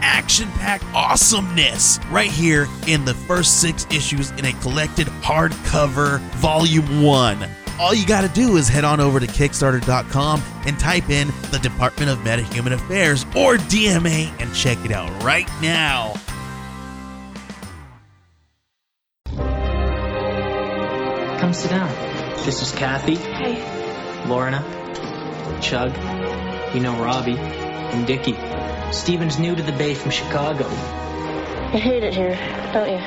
action packed awesomeness right here in the first six issues in a collected hardcover volume one. All you got to do is head on over to Kickstarter.com and type in the Department of Metahuman Affairs or DMA and check it out right now. Come sit down. This is Kathy, Hey, Lorna, Chug, you know Robbie, and Dickie. Steven's new to the Bay from Chicago. you hate it here, don't you?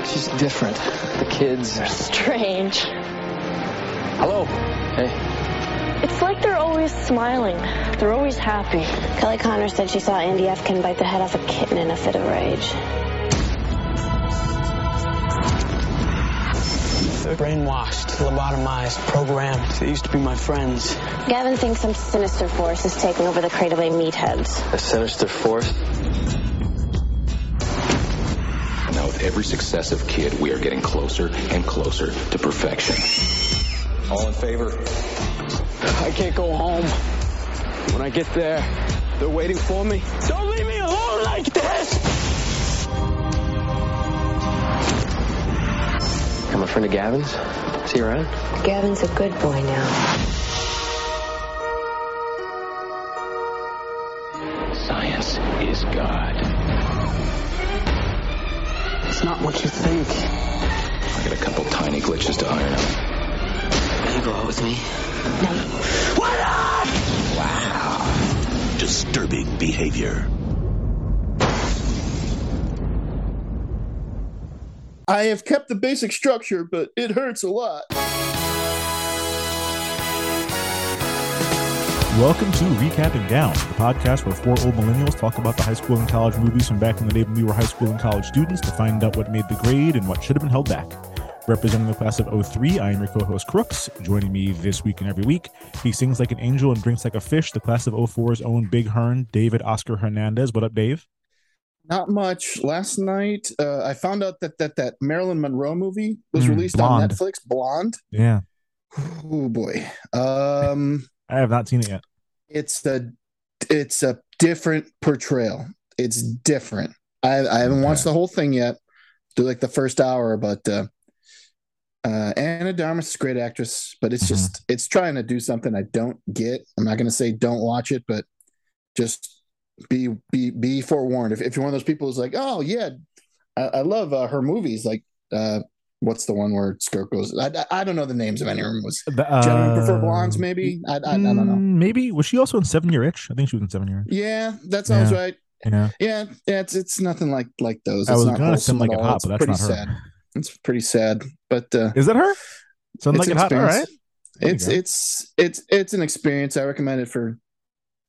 It's just different. The kids are. Strange. Hello. Hey. It's like they're always smiling. They're always happy. Kelly Connor said she saw Andy Efkin bite the head off a kitten in a fit of rage. They're brainwashed, lobotomized, programmed. They used to be my friends. Gavin thinks some sinister force is taking over the Cradle Bay meatheads. A sinister force? Now, with every successive kid, we are getting closer and closer to perfection. All in favor? I can't go home. When I get there, they're waiting for me. Don't leave me alone like this! I'm a friend of Gavin's. Is he around? Gavin's a good boy now. Science is God. It's not what you think. I got a couple tiny glitches to iron out. Will you go out with me? No. What? Wow. Disturbing behavior. I have kept the basic structure, but it hurts a lot. Welcome to Recapping Down, the podcast where four old millennials talk about the high school and college movies from back in the day when we were high school and college students to find out what made the grade and what should have been held back. Representing the class of 03, I am your co host Crooks. Joining me this week and every week, he sings like an angel and drinks like a fish, the class of 04's own Big Hearn, David Oscar Hernandez. What up, Dave? Not much. Last night, uh, I found out that that that Marilyn Monroe movie was Mm, released Blonde. on Netflix. Blonde. Yeah, Oh boy. Um, I have not seen it yet. it's a it's a different portrayal. It's different. I I haven't Okay. watched the whole thing yet. Do like the first hour, but uh, uh, Ana de Armas is a great actress, but it's Mhm. just it's trying to do something I don't get. I'm not going to say don't watch it, but just be be be forewarned. If, if you're one of those people who's like, oh yeah, I, I love uh, her movies. Like, uh, what's the one where skirt goes? I, I, I don't know the names of any of them. Was The, gentlemen prefer uh, blondes? Maybe I, I, I don't know. mm, Maybe was she also in Seven Year Itch? I think she was in Seven Year. Itch. Yeah, that sounds Yeah. right. Yeah, Yeah, yeah, it's it's nothing like like those. I was not gonna wholesome like it hot, It's but that's pretty not her. sad. It's pretty sad, but uh, Is that her? Sound it's like it hot. All right. There It's it's it's it's an experience. I recommend it for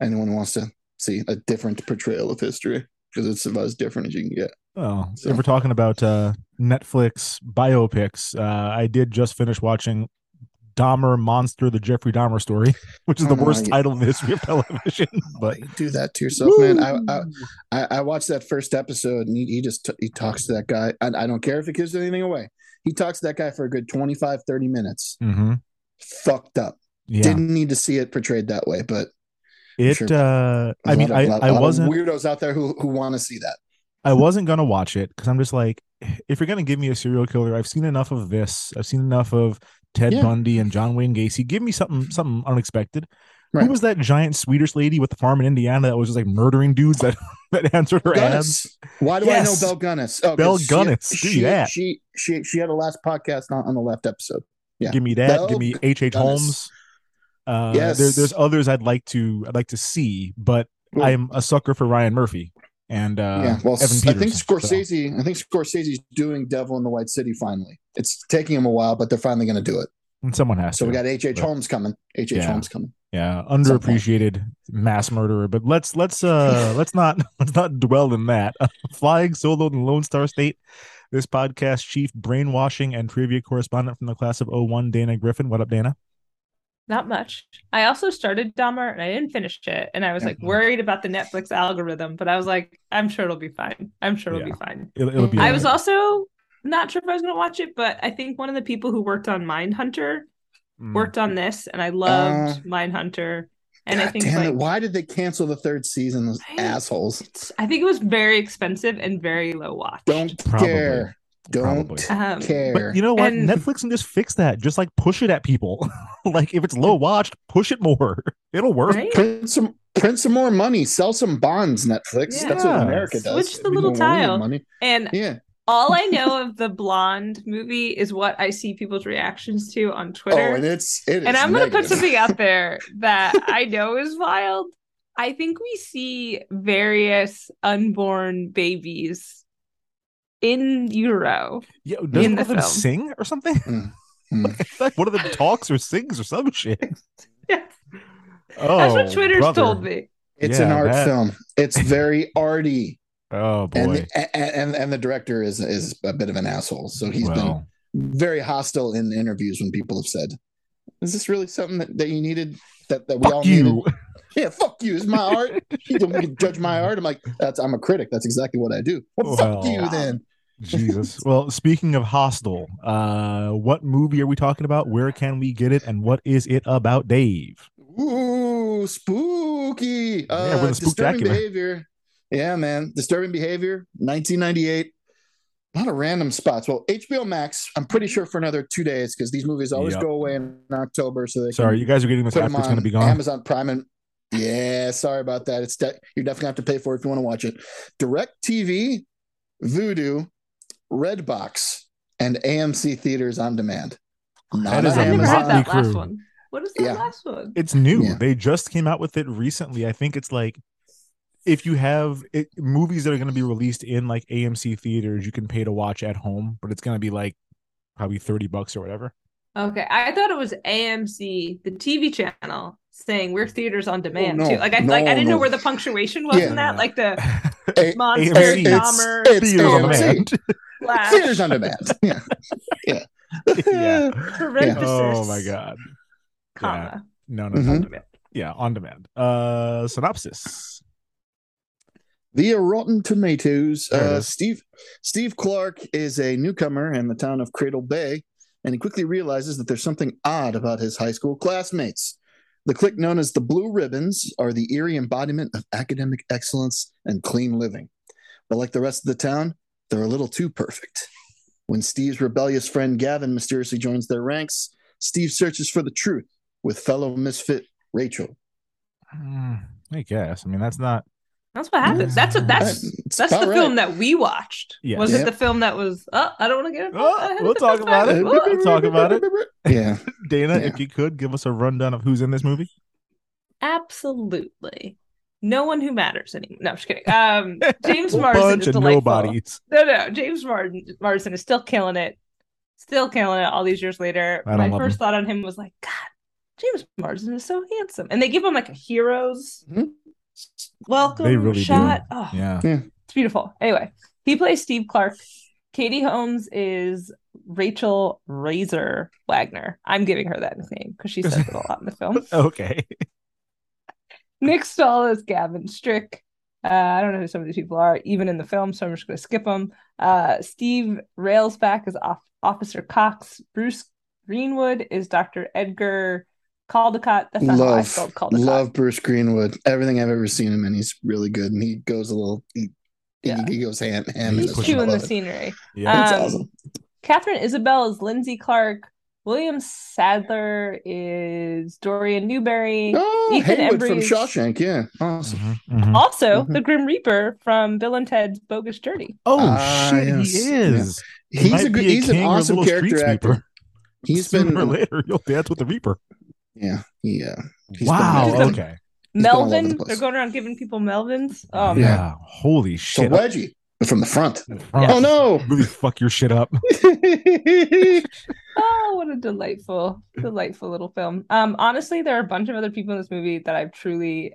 anyone who wants to see a different portrayal of history because it's about as different as you can get. Oh, So- if we're talking about uh, Netflix biopics, uh, I did just finish watching Dahmer Monster: The Jeffrey Dahmer Story, which is the Oh, worst yeah. title in the history of television. But You do that to yourself, man. I, I I watched that first episode and he, he just he talks to that guy. I, I don't care if it gives anything away. He talks to that guy for a good 25, 30 minutes. Mhm. Fucked up. yeah, Didn't need to see it portrayed that way, but it. sure. Uh, I mean, I lot- I wasn't weirdos out there who who want to see that. I wasn't gonna watch it because I'm just like, if you're gonna give me a serial killer, I've seen enough of this. I've seen enough of Ted Yeah. Bundy and John Wayne Gacy. Give me something something unexpected. Right. Who was that giant Swedish lady with the farm in Indiana that was just like murdering dudes that that answered her ads? Why do Yes. I know Belle Gunness? Oh, 'cause Belle she- She, that. she she she had a last podcast on, on the left episode. Yeah. Give me that. Belle Give me H. H. Gunness. Holmes. Uh, Yes. there, there's others I'd like to I'd like to see, but Well- I'm a sucker for Ryan Murphy and uh, yeah, well, Evan I think Peterson, so- Scorsese. I think Scorsese's doing Devil in the White City finally. It's taking him a while, but they're finally going to do it. and someone has So to. we got H. H. Holmes coming. H. H. Yeah. Holmes coming. Yeah, underappreciated mass murderer. But let's let's uh let's not let's not dwell in that. Flying solo in Lone Star State. This podcast chief brainwashing and trivia correspondent from the class of 01, Dana Griffin. What up, Dana? Not much. I also started Dahmer and I didn't finish it. And I was like worried about the Netflix algorithm, but I was like, I'm sure it'll be fine. I'm sure it'll Yeah. be fine. It'll, it'll be. I was also not sure if I was going to watch it, but I think one of the people who worked on Mindhunter Mm. worked on this, and I loved Uh, Mindhunter. And I think damn like it! Why did they cancel the third season? Those I- assholes. I think it was very expensive and very low watch. Don't Probably. care. Don't Probably. Um, care. But you know what? And- Netflix can just fix that. Just like push it at people. like if it's low watched, push it more. It'll work. Right? print some print some more money. Sell some bonds. Netflix. That's what America does. Switch the We little don't want any tile. Money. And Yeah. all I know of the blonde movie is what I see people's reactions to on Oh, Twitter. and it's it is. and I'm going to put something out there that I know is wild. I think we see various unborn babies in utero. Yeah, doesn't In one the of them film. sing or something? Mm. like one of them talks or sings or some shit. Yes. Oh, That's what Twitter's brother. told me. It's Yeah, an art that- film. It's very arty, Oh boy. and, the, and and and the director is is a bit of an asshole. So he's well, been very hostile in interviews when people have said, "Is this really something that, that you needed? That that we all fuck you. needed?" Yeah, fuck you. It's my art. You don't get to judge my art. I'm like, that's I'm a critic. That's exactly what I do. Well, fuck you then. Jesus. Well, speaking of hostile, uh, what movie are we talking about? Where can we get it? And what is it about, Dave? Ooh, spooky. Uh, Yeah, we're the disturbing spooktacular. behavior. Yeah, man. Disturbing behavior. 1998. A lot of random spots. Well, HBO Max. I'm pretty sure for another two days because these movies always Yep. go away in October. So they Sorry, you guys are getting this after it's going to be gone. Amazon Prime and yeah, sorry about that. It's de- you're definitely gonna have to pay for it if you want to watch it. Direct TV, Vudu, Redbox, and AMC theaters on demand. Not That is a a I've never Amazon. heard that motley last crew. one. What is that Yeah. last one? It's new. Yeah. They just came out with it recently. I think it's like if you have it, movies that are going to be released in like AMC theaters, you can pay to watch at home, but it's going to be like probably 30 bucks or whatever. Okay, I thought it was AMC, the TV channel, saying we're oh, theaters on demand Oh, no. too. Like I No, like I didn't know where the punctuation was Yeah. in that. Like the A- Monster, AMC, Dahmer, it's theaters on AMC. demand. Flash, theaters on demand. Yeah, yeah, Yeah. parenthesis, Oh my god. comma. No, no, Mhm. on demand. Yeah, on demand. Uh synopsis. Via Rotten Tomatoes, uh. Steve Steve Clark is a newcomer in the town of Cradle Bay, and he quickly realizes that there's something odd about his high school classmates. The clique known as the Blue Ribbons are the eerie embodiment of academic excellence and clean living. But like the rest of the town, they're a little too perfect. When Steve's rebellious friend Gavin mysteriously joins their ranks, Steve searches for the truth with fellow misfit Rachel. Hmm, I guess. I mean, that's not That's what happened. That's what that's It's that's the about film that we watched. Yes. Was it the film that was? Oh, I don't want to get it. Oh, we'll talk about it. We'll talk about it. Yeah. Dana, Yeah. if you could give us a rundown of who's in this movie. Absolutely. No one who matters anymore. No, I'm just kidding. Um, James A Marsden bunch is of delightful. nobodies. No, no, James Marsden, Marsden is still killing it. Still killing it all these years later. I don't My first him. thought on him was like, God, James Marsden is so handsome. And they give him like a hero's Mhm. Welcome They really do. shot. Oh, Yeah. it's beautiful. Anyway, he plays Steve Clark. Katie Holmes is Rachel Razor Wagner. I'm giving her that nickname because she says it a lot in the film. Okay. Nick Stahl is Gavin Strick. Uh, I don't know who some of these people are, even in the film, so I'm just going to skip them. Uh, Steve Railsback is off- Officer Cox. Bruce Greenwood is Dr. Edgar Caldecott. That's not how I love spelled Caldecott. love Bruce Greenwood. Everything I've ever seen him in, he's really good, and he goes a little. He, Yeah. he, he goes ham ham. in He's this pushing one. chewing I the love it. scenery. Yeah. It's Um, awesome. Katharine Isabelle is Lindsay Clark. William Sadler is Dorian Newberry. Oh, Ethan Heywood from Shawshank. Yeah, awesome. Mhm, mhm. Also, Mhm. the Grim Reaper from Bill and Ted's Bogus Journey. Oh Ah, shit, yes. he is. He He's might a good. He's an king or a awesome character actor. sweeper. He's Sooner been. or later you'll dance with the Reaper. Yeah, yeah. He's wow. been- okay. He's been all over the Melvin. They're going around giving people Melvins. Oh, yeah. man. Yeah. Holy So shit. wedgie but from the front. Front. Oh no! Really fuck your shit up. oh, what a delightful, delightful little film. Um, honestly, there are a bunch of other people in this movie that I've truly,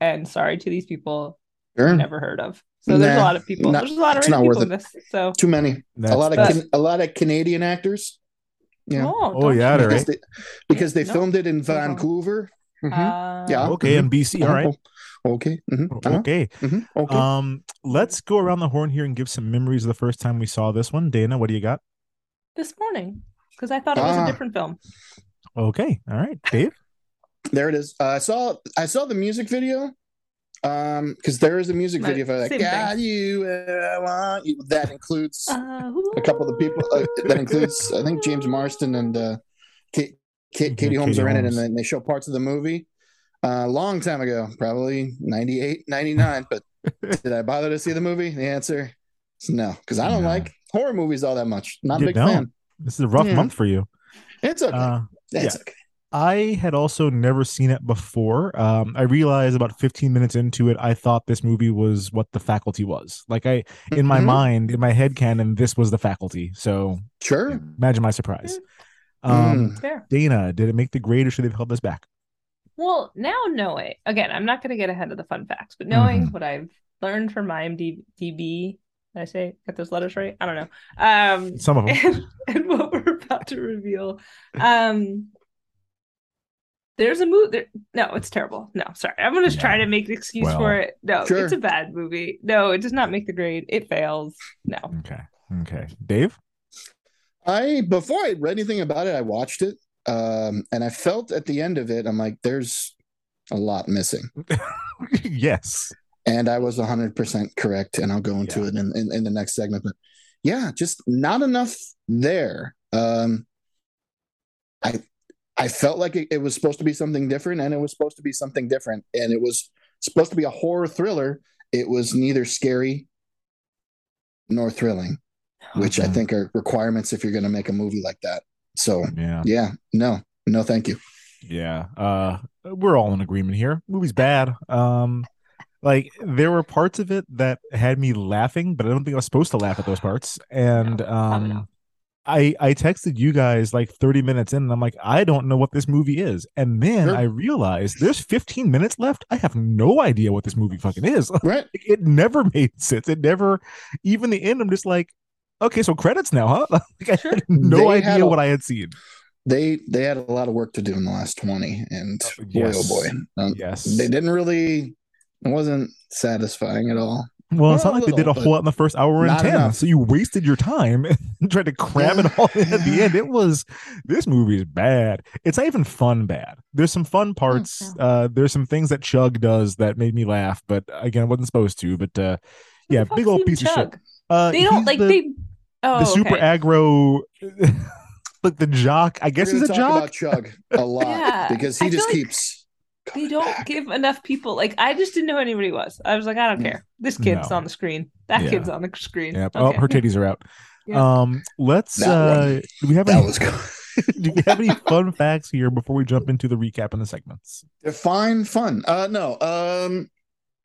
and sorry to these people, Sure. never heard of. So there's a lot of people. not- there's a lot of it's random not people in this. So Too many. That's- a lot of can, a lot of Canadian actors. Yeah. oh, Oh, yeah, because right. they, because they No. filmed it in No problem. Vancouver. Mhm. Uh, Yeah. Okay, Mhm. and BC. All right. Okay. mhm, uh-huh, Okay. mhm, Okay. Um, let's go around the horn here and give some memories of the first time we saw this one. Dana, what do you got? this morning because I thought it was Ah. a different film. Okay. All right. Dave. there it is. Uh, I saw I saw the music video. Um, because there is a music video for like "Got thing. you, and I want you." That includes Uh, a couple of the people. Uh, that includes I think James Marsden and uh, Kate, Kate, Katie Katie Holmes are in it, and then they show parts of the movie. A long time ago, probably 98, 99. But did I bother to see the movie? The answer is no, because I don't No. like horror movies all that much. Not a big don't? fan. This is a rough Yeah. month for you. It's okay. Uh, it's yeah. okay. I had also never seen it before. Um, I realized about 15 minutes into it, I thought this movie was what the faculty was. Like I, in my Mhm. mind, in my head canon, this was the faculty. So Sure. imagine my surprise. Um, Mm. Fair. Dana, did it make the grade or should they have held this back? Well, now knowing again, I'm not going to get ahead of the fun facts, but knowing Mhm. what I've learned from my IMDb, did I say get those letters right? I don't know. Um, Some of them. and, and what we're about to reveal. Um, there's a movie. There, no, it's terrible. No, sorry. I'm gonna Yeah. try to make an excuse Well, for it. No, Sure. it's a bad movie. No, it does not make the grade. It fails. No. Okay. Okay. Dave? I before I read anything about it, I watched it, um, and I felt at the end of it, I'm like, there's a lot missing, yes. and I was 100 percent correct, and I'll go into Yeah. it in, in in the next segment. But yeah, just not enough there. Um, I I felt like it, it was supposed to be something different, and it was supposed to be something different, and it was supposed to be a horror thriller. It was neither scary nor thrilling, which I think are requirements if you're going to make a movie like that. So Yeah. yeah, no, no, thank you. Yeah. Uh we're all in agreement here. Movie's bad. Um like there were parts of it that had me laughing, but I don't think I was supposed to laugh at those parts. And No, probably um not. I I texted you guys like 30 minutes in and I'm like, I don't know what this movie is. And then Sure. I realized there's 15 minutes left. I have no idea what this movie fucking is. Right? it never made sense. It never even the end, I'm just like, okay, so credits now, huh? like I Sure. had no They had idea a- what I had seen. They they had a lot of work to do in the last twenty, and boy oh boy, um, Yes. they didn't really. It wasn't satisfying at all. Well, it's not a like they did a whole lot in the first hour and 10. enough. So you wasted your time and tried to cram it all in at the end. It was, this movie is bad. It's not even fun bad. There's some fun parts. Uh, there's some things that Chug does that made me laugh, but again, I wasn't supposed to. But uh, yeah, big old even piece of shit. Uh, They don't like the, they. Oh, the super okay. aggro, like the jock. I guess We're he's a gonna talk jock. about Chug a lot Yeah, because he I feel just like- keeps. They don't give enough people like I just didn't know who anybody was. I was like, I don't care. this This kid's No. on the screen. That Yeah. kid's on the screen. Yep. Okay. Oh, her titties are out. Yeah. Um, let's. That uh one. Do we have That any? was good. do we have any fun facts here before we jump into the recap and the segments? They're fine, fun. Uh, no. Um,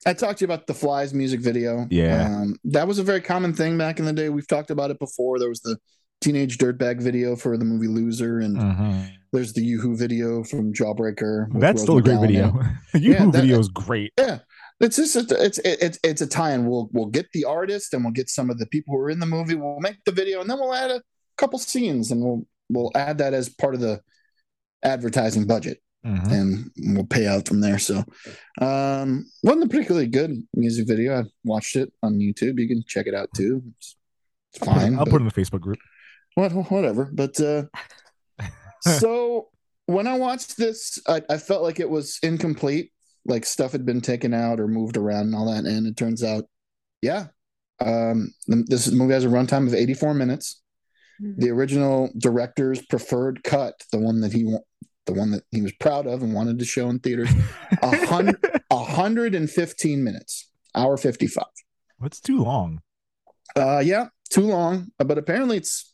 I talked to you about the Flys music video. Yeah. Um, that was a very common thing back in the day. We've talked about it before. There was the teenage dirtbag video for the movie Loser, and Mhm. there's the Yoo-Hoo video from Jawbreaker. That's still a great McGowan in it. video. You Yeah, that- video is great. Yeah, it's just it's it's it's, it's a tie-in. We'll we'll get the artist and we'll get some of the people who are in the movie. We'll make the video and then we'll add a couple scenes and we'll we'll add that as part of the advertising budget Mhm. and we'll pay out from there. So, um, wasn't a particularly good music video. I watched it on YouTube. You can check it out too. It's, it's I'll put it- fine. I'll put it in the Facebook group. What whatever but uh so when i watched this I, I felt like it was incomplete like stuff had been taken out or moved around and all that and it turns out yeah um this movie has a runtime of 84 minutes Mhm. the original director's preferred cut the one that he the one that he was proud of and wanted to show in theaters a hundred 115 minutes hour 55 What's too long? uh, yeah, too long. But apparently, it's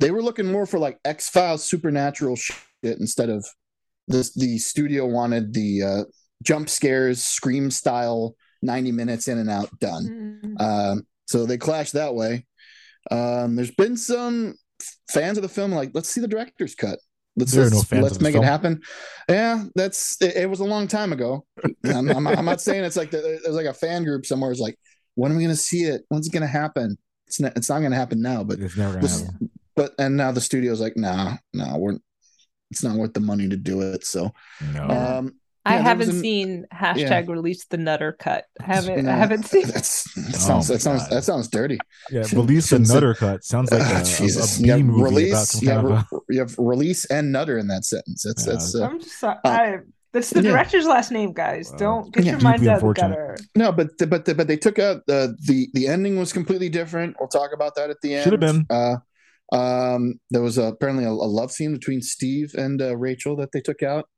they were looking more for like X Files supernatural shit instead of this. The studio wanted the uh, jump scares, scream style, ninety minutes in and out done. Mm. Um, so they clashed that way. Um, there's been some fans of the film like let's see the director's cut. Let's There are let's, fans let's make film. it happen. Yeah, that's it, it was a long time ago. I'm, I'm, I'm not saying it's like the, there's like a fan group somewhere. It's like when are we going to see it? When's it going to happen? It's not. It's not going to happen now. But It's never gonna this, happen. But and now the studio's like, nah, nah, we're it's not worth the money to do it. So No. um I Yeah, there haven't an- seen hashtag release the nutter cut. I haven't no, I haven't seen that's that Oh sounds my that sounds God. that sounds dirty. yeah, release the nutter cut sounds like a, Ah, a- Jesus, a, you have movie release, some you have, a. you have release and nutter in that sentence. That's Yeah. that's uh, I'm just sorry. Uh, I, that's the yeah. director's last name, guys. Don't get Yeah. your minds out of the gutter. no, but the, but the, but they took out the the the ending was completely different. We'll talk about that at the end. Should have been. Uh, um, there was a, apparently a, a love scene between Steve and uh, Rachel that they took out.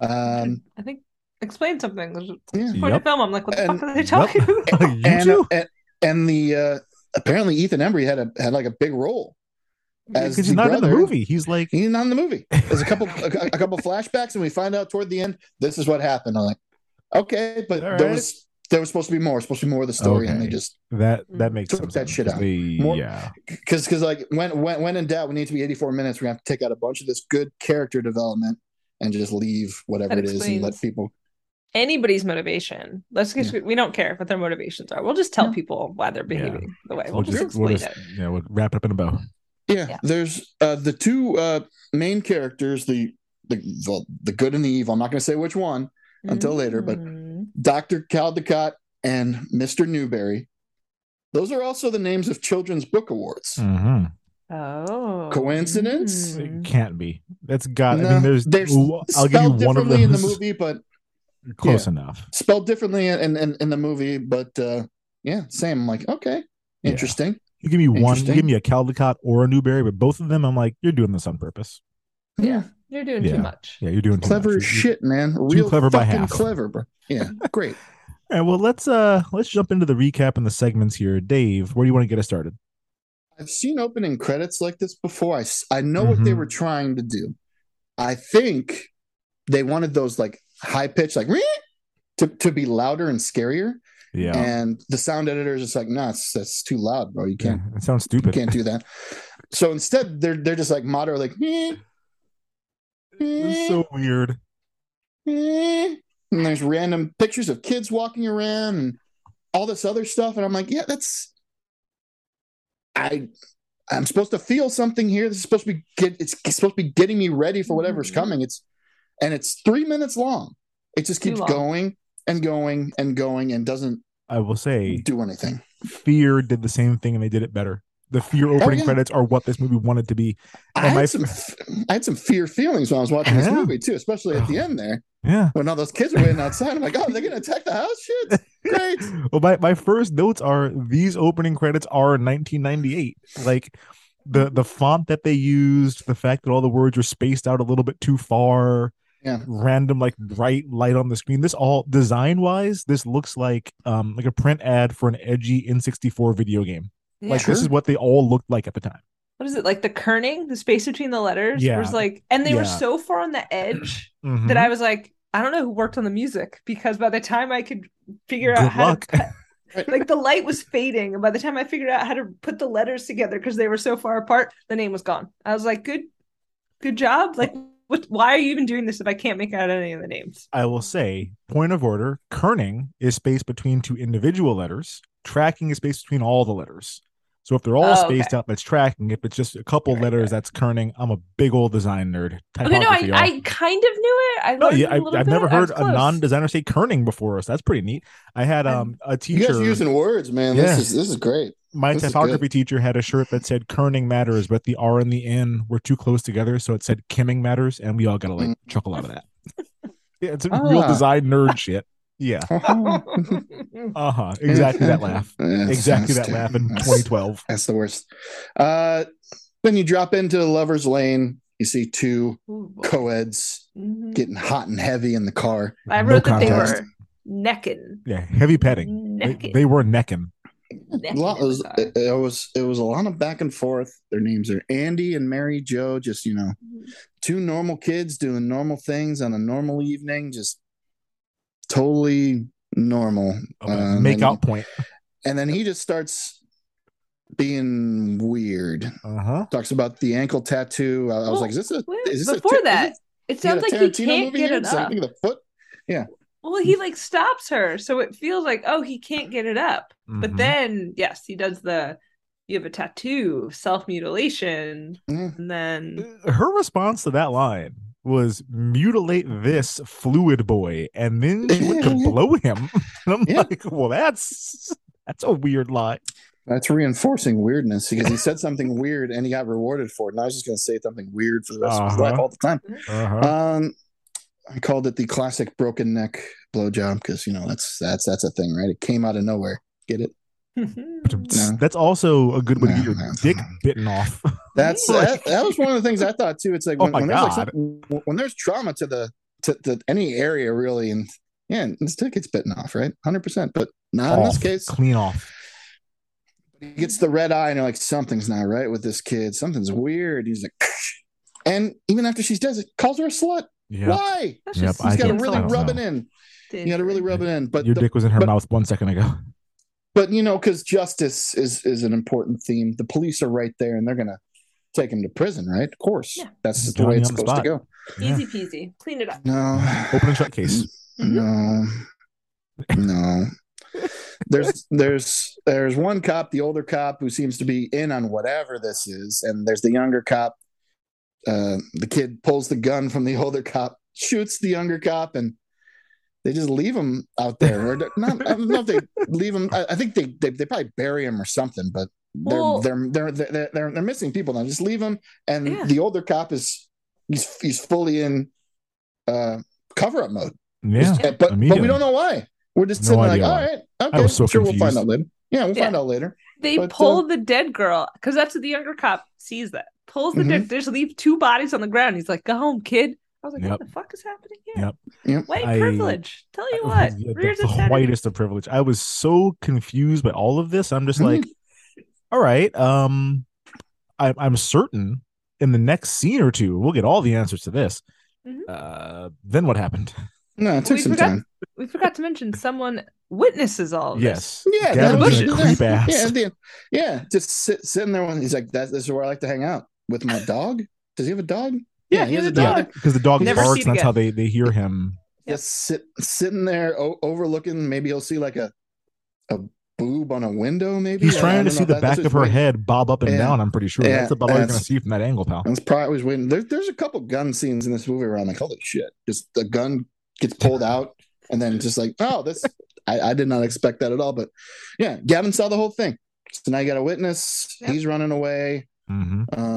Um, I think explain something. There's yeah. point Yep. of film. I'm like, what the And- fuck are they talking about? and, too? and and the uh, apparently Ethan Embry had a had like a big role as Because he's the not in the brother. movie. He's like, He's not in the movie. There's a couple a, a couple flashbacks, and we find out toward the end this is what happened. I'm like, okay, but All there was there was supposed to be more. Supposed to be more of the story, and they just that. That makes Took some that shit out. They, More- yeah, because because like when when when in doubt, we need to be 84 minutes. We have to take out a bunch of this good character development and just leave whatever That it is and let people. Anybody's motivation. Let's get. We don't care what their motivations are. We'll just tell people why they're behaving the way. We'll, we'll just, just, we'll explain just, it. yeah, we'll wrap it up in a bow. Yeah, Yeah. there's uh the two uh main characters, the the the, the good and the evil. I'm not going to say which one. until later, but-. Dr. Caldecott and Mr. Newberry. Those are also the names of children's book awards. hmm Oh, Coincidence? It can't be. That's got. I mean, there's. they're I'll give you spelled one of differently them in the movie, but Close yeah. enough. spelled differently in, in, in the movie, but uh yeah, same. I'm like, okay, Yeah. interesting. You give me one. You Interesting. give me a Caldecott or a Newberry, but both of them, I'm like, you're doing this on purpose. Yeah, you're doing Yeah. too much. Yeah, you're doing too Clever much. as You- you- shit, man. Real clever by fucking half. clever, bro. Yeah, great. All right, well, let's uh let's jump into the recap and the segments here. Dave, where do you want to get us started? I've seen opening credits like this before. I I know what they Mhm. were trying to do. I think they wanted those like high pitch, like "Meow," to, to be louder and scarier. Yeah, And the sound editor is just like, no, it's, that's too loud, bro. You can't it sounds stupid. you can't do that. So instead, they're they're just like moderate, like, "Meow, It's so weird. and there's random pictures of kids walking around and all this other stuff. And I'm like, yeah, that's I I'm supposed to feel something here. This is supposed to be get it's supposed to be getting me ready for whatever's Mhm. coming. It's and it's three minutes long. It just keeps going and going and going and doesn't I will say, do anything. Fear did the same thing and they did it better. The Fear opening yeah. credits are what this movie wanted to be. I And my- had some I had some fear feelings when I was watching this movie too, especially at the end there Yeah. when all those kids were waiting outside. I'm like, oh, they're gonna attack the house. Shit, great. Well, my, my first notes are these opening credits are 1998. Like the the font that they used, the fact that all the words were spaced out a little bit too far, Yeah. random like bright light on the screen. This all design wise, this looks like um like a print ad for an edgy N64 video game. Like Yeah. this is what they all looked like at the time. what is it like the kerning, the space between the letters? Yeah. was like, and they were so far on the edge Mhm. that I was like, I don't know who worked on the music because by the time I could figure out how luck. to like the light was fading, and by the time I figured out how to put the letters together because they were so far apart, the name was gone. I was like, good, good job. Like, what? Why are you even doing this if I can't make out any of the names? I will say, point of order, kerning is spaced between two individual letters. Tracking is spaced between all the letters. So if they're all Oh, spaced okay. out, that's tracking. If it's just a couple Right, letters, right. that's kerning. I'm a big old design nerd. Okay, no, I, y'all. I kind of knew it. I no, learned yeah, it a I, little I've bit. never heard a non-designer say kerning before, so that's pretty neat. I had um a You teacher. guys using words, man. Yeah. This is this is great. my this typography teacher had a shirt that said kerning matters, but the R and the N were too close together, so it said kimming matters, and we all gotta like chuckle out of that. yeah, it's a real Ah. design nerd shit. Yeah. Uh huh. Exactly that laugh. Yeah, Exactly that's that laugh in 2012. That's the worst. Uh, then you drop into Lover's Lane. You see two Ooh, co-eds Mhm. getting hot and heavy in the car. I No wrote that they were necking. Yeah, heavy petting. They, Necking. they were necking. A necking lot, it, was, it, it was it was a lot of back and forth. Their names are Andy and Mary Joe. Just you know, two normal kids doing normal things on a normal evening. Just totally normal. Okay. Uh, Make and- out point. and then he just starts being weird. Uh huh. Talks about the ankle tattoo. I, I was Well, like, is this a is this before a, is that, this- it sounds like he Tarantino can't get here? it It's like, up. look at the foot. Yeah. Well, he like stops her, so it feels like oh he can't get it up. But Mhm. then yes, he does the you have a tattoo, self mutilation, Mm. and then Her response to that line was mutilate this fluid boy, and then she went to blow him. And I'm Yeah. like, well, that's that's a weird line. That's reinforcing weirdness because he said something weird and he got rewarded for it. And I was just going to say something weird for the rest of his Uh-huh. life all the time. Uh-huh. Um, I called it the classic broken neck blowjob because you know that's that's that's a thing, right? It came out of nowhere. Get it? No. That's also a good way to get your dick bitten off. That's that, that was one of the things I thought too. It's like Oh when, my when there's like some, when there's trauma to the to, to any area really, and yeah, this dick gets bitten off, right? Hundred percent, but not in this case. Clean off. He gets the red eye, and you're like, something's not right with this kid. Something's weird. He's like, and even after she's dead, it calls her a slut. Yeah. Why? Yep, He's got to really rub know. it in. You got to really rub it in. But Your the- dick was in her but- mouth one second ago. but you know, because justice is is an important theme. The police are right there, and they're gonna take him to prison, right? Of course, Yeah. that's the way it's on the supposed to spot. go. Yeah. Easy peasy, clean it up. No, Open and shut case. no, no. There's there's there's one cop, the older cop, who seems to be in on whatever this is, and there's the younger cop. Uh, the kid pulls the gun from the older cop, shoots the younger cop, and they just leave him out there. Or not, I don't know if they leave him. I, I think they, they they probably bury him or something. But they're Well- they're, they're they're they're they're missing people now. Just leave them. and Yeah. the older cop is he's he's fully in uh cover up mode. Yeah. Uh, but but we don't know why. We're just No sitting like, all right, all why. right, okay, so sure, we'll find out later. Yeah, we'll Yeah. find out later. They But, pull uh, the dead girl because that's what the younger cop sees. That pulls the Mhm. dead. They just leave two bodies on the ground. He's like, "Go home, kid." I was like, Yep. "What the fuck is happening here?" Yep. Yep. White I- privilege. Tell you what, Yeah, the, the whitest of privilege. I was so confused by all of this. I'm just Mhm. like, all right. Um, I, I'm certain in the next scene or two we'll get all the answers to this. Mhm. Uh, then what happened? No, it took We some forgot- time. We forgot to mention someone witnesses all of this. Yes. Yeah, Gavin that was was yeah, creep ass. Yeah, the- yeah, just sit, sitting there when he's like, "That this is where I like to hang out with my dog." Does he have a dog? Yeah, he has a dog. because the dog Never barks, and that's how they, they hear him. Just sit sitting there o- overlooking. Maybe he'll see like a a boob on a window. Maybe He's I- I trying to see the if that's back of her way. head bob up and Yeah. down. I'm pretty sure Yeah, that's about all you're going to see from that angle, pal. That's probably always waiting. There, there's a couple gun scenes in this movie where I'm like, holy shit! Just the gun gets pulled out, and then just like, oh, this. I, I did not expect that at all. But yeah, Gavin saw the whole thing. So now you got a witness. Yep. He's running away. hmm um,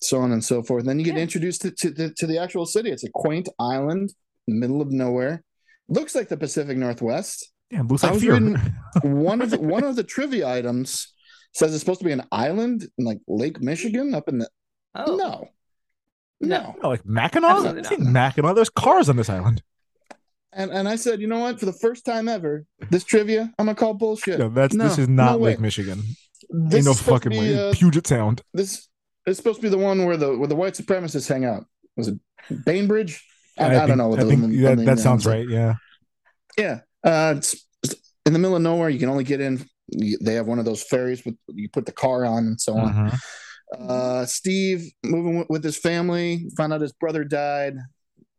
so on and so forth. And then you get Yeah. introduced to, to, the, to the actual city. It's a quaint island middle of nowhere. Looks like the Pacific Northwest. Yeah, looks I like was fear. reading- One of the one of the trivia items says it's supposed to be an island in like Lake Michigan up in the Oh, no. No. No. Like Mackinac? Absolutely I think not. Mackinac. There's cars on this island. And and I said, you know what? For the first time ever, this trivia, I'm gonna call bullshit. No, that's this is not no way. Lake Michigan. This Ain't no is supposed to fucking be, way. uh, Puget Sound. this is supposed to be the one where the where the white supremacists hang out. Was it Bainbridge? I, I, think- don't know. What I the- think the- that, the- that sounds right. Yeah. Yeah, uh, it's, in the middle of nowhere. You can only get in. They have one of those ferries with you put the car on and so on. Mhm. Uh, Steve moving with, with his family. Found out his brother died.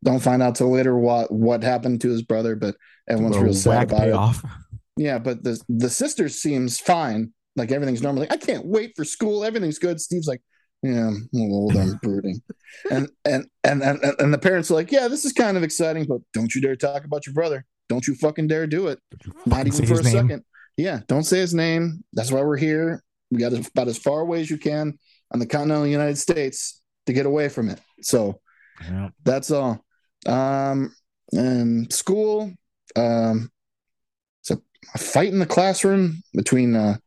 Don't find out till later what what happened to his brother, but everyone's real sad about it. Yeah, but the the sister seems fine. Like everything's normal. Like I can't wait for school. Everything's good. Steve's like, yeah, I'm a little old. I'm brooding. And and, and and and the parents are like, yeah, this is kind of exciting, but don't you dare talk about your brother. Don't you fucking dare do it. Not even for a name. second. Yeah, don't say his name. That's why we're here. We got about as far away as you can on the continental United States to get away from it. So Yeah. that's all. Um, and school, um, it's a, a fight in the classroom between uh,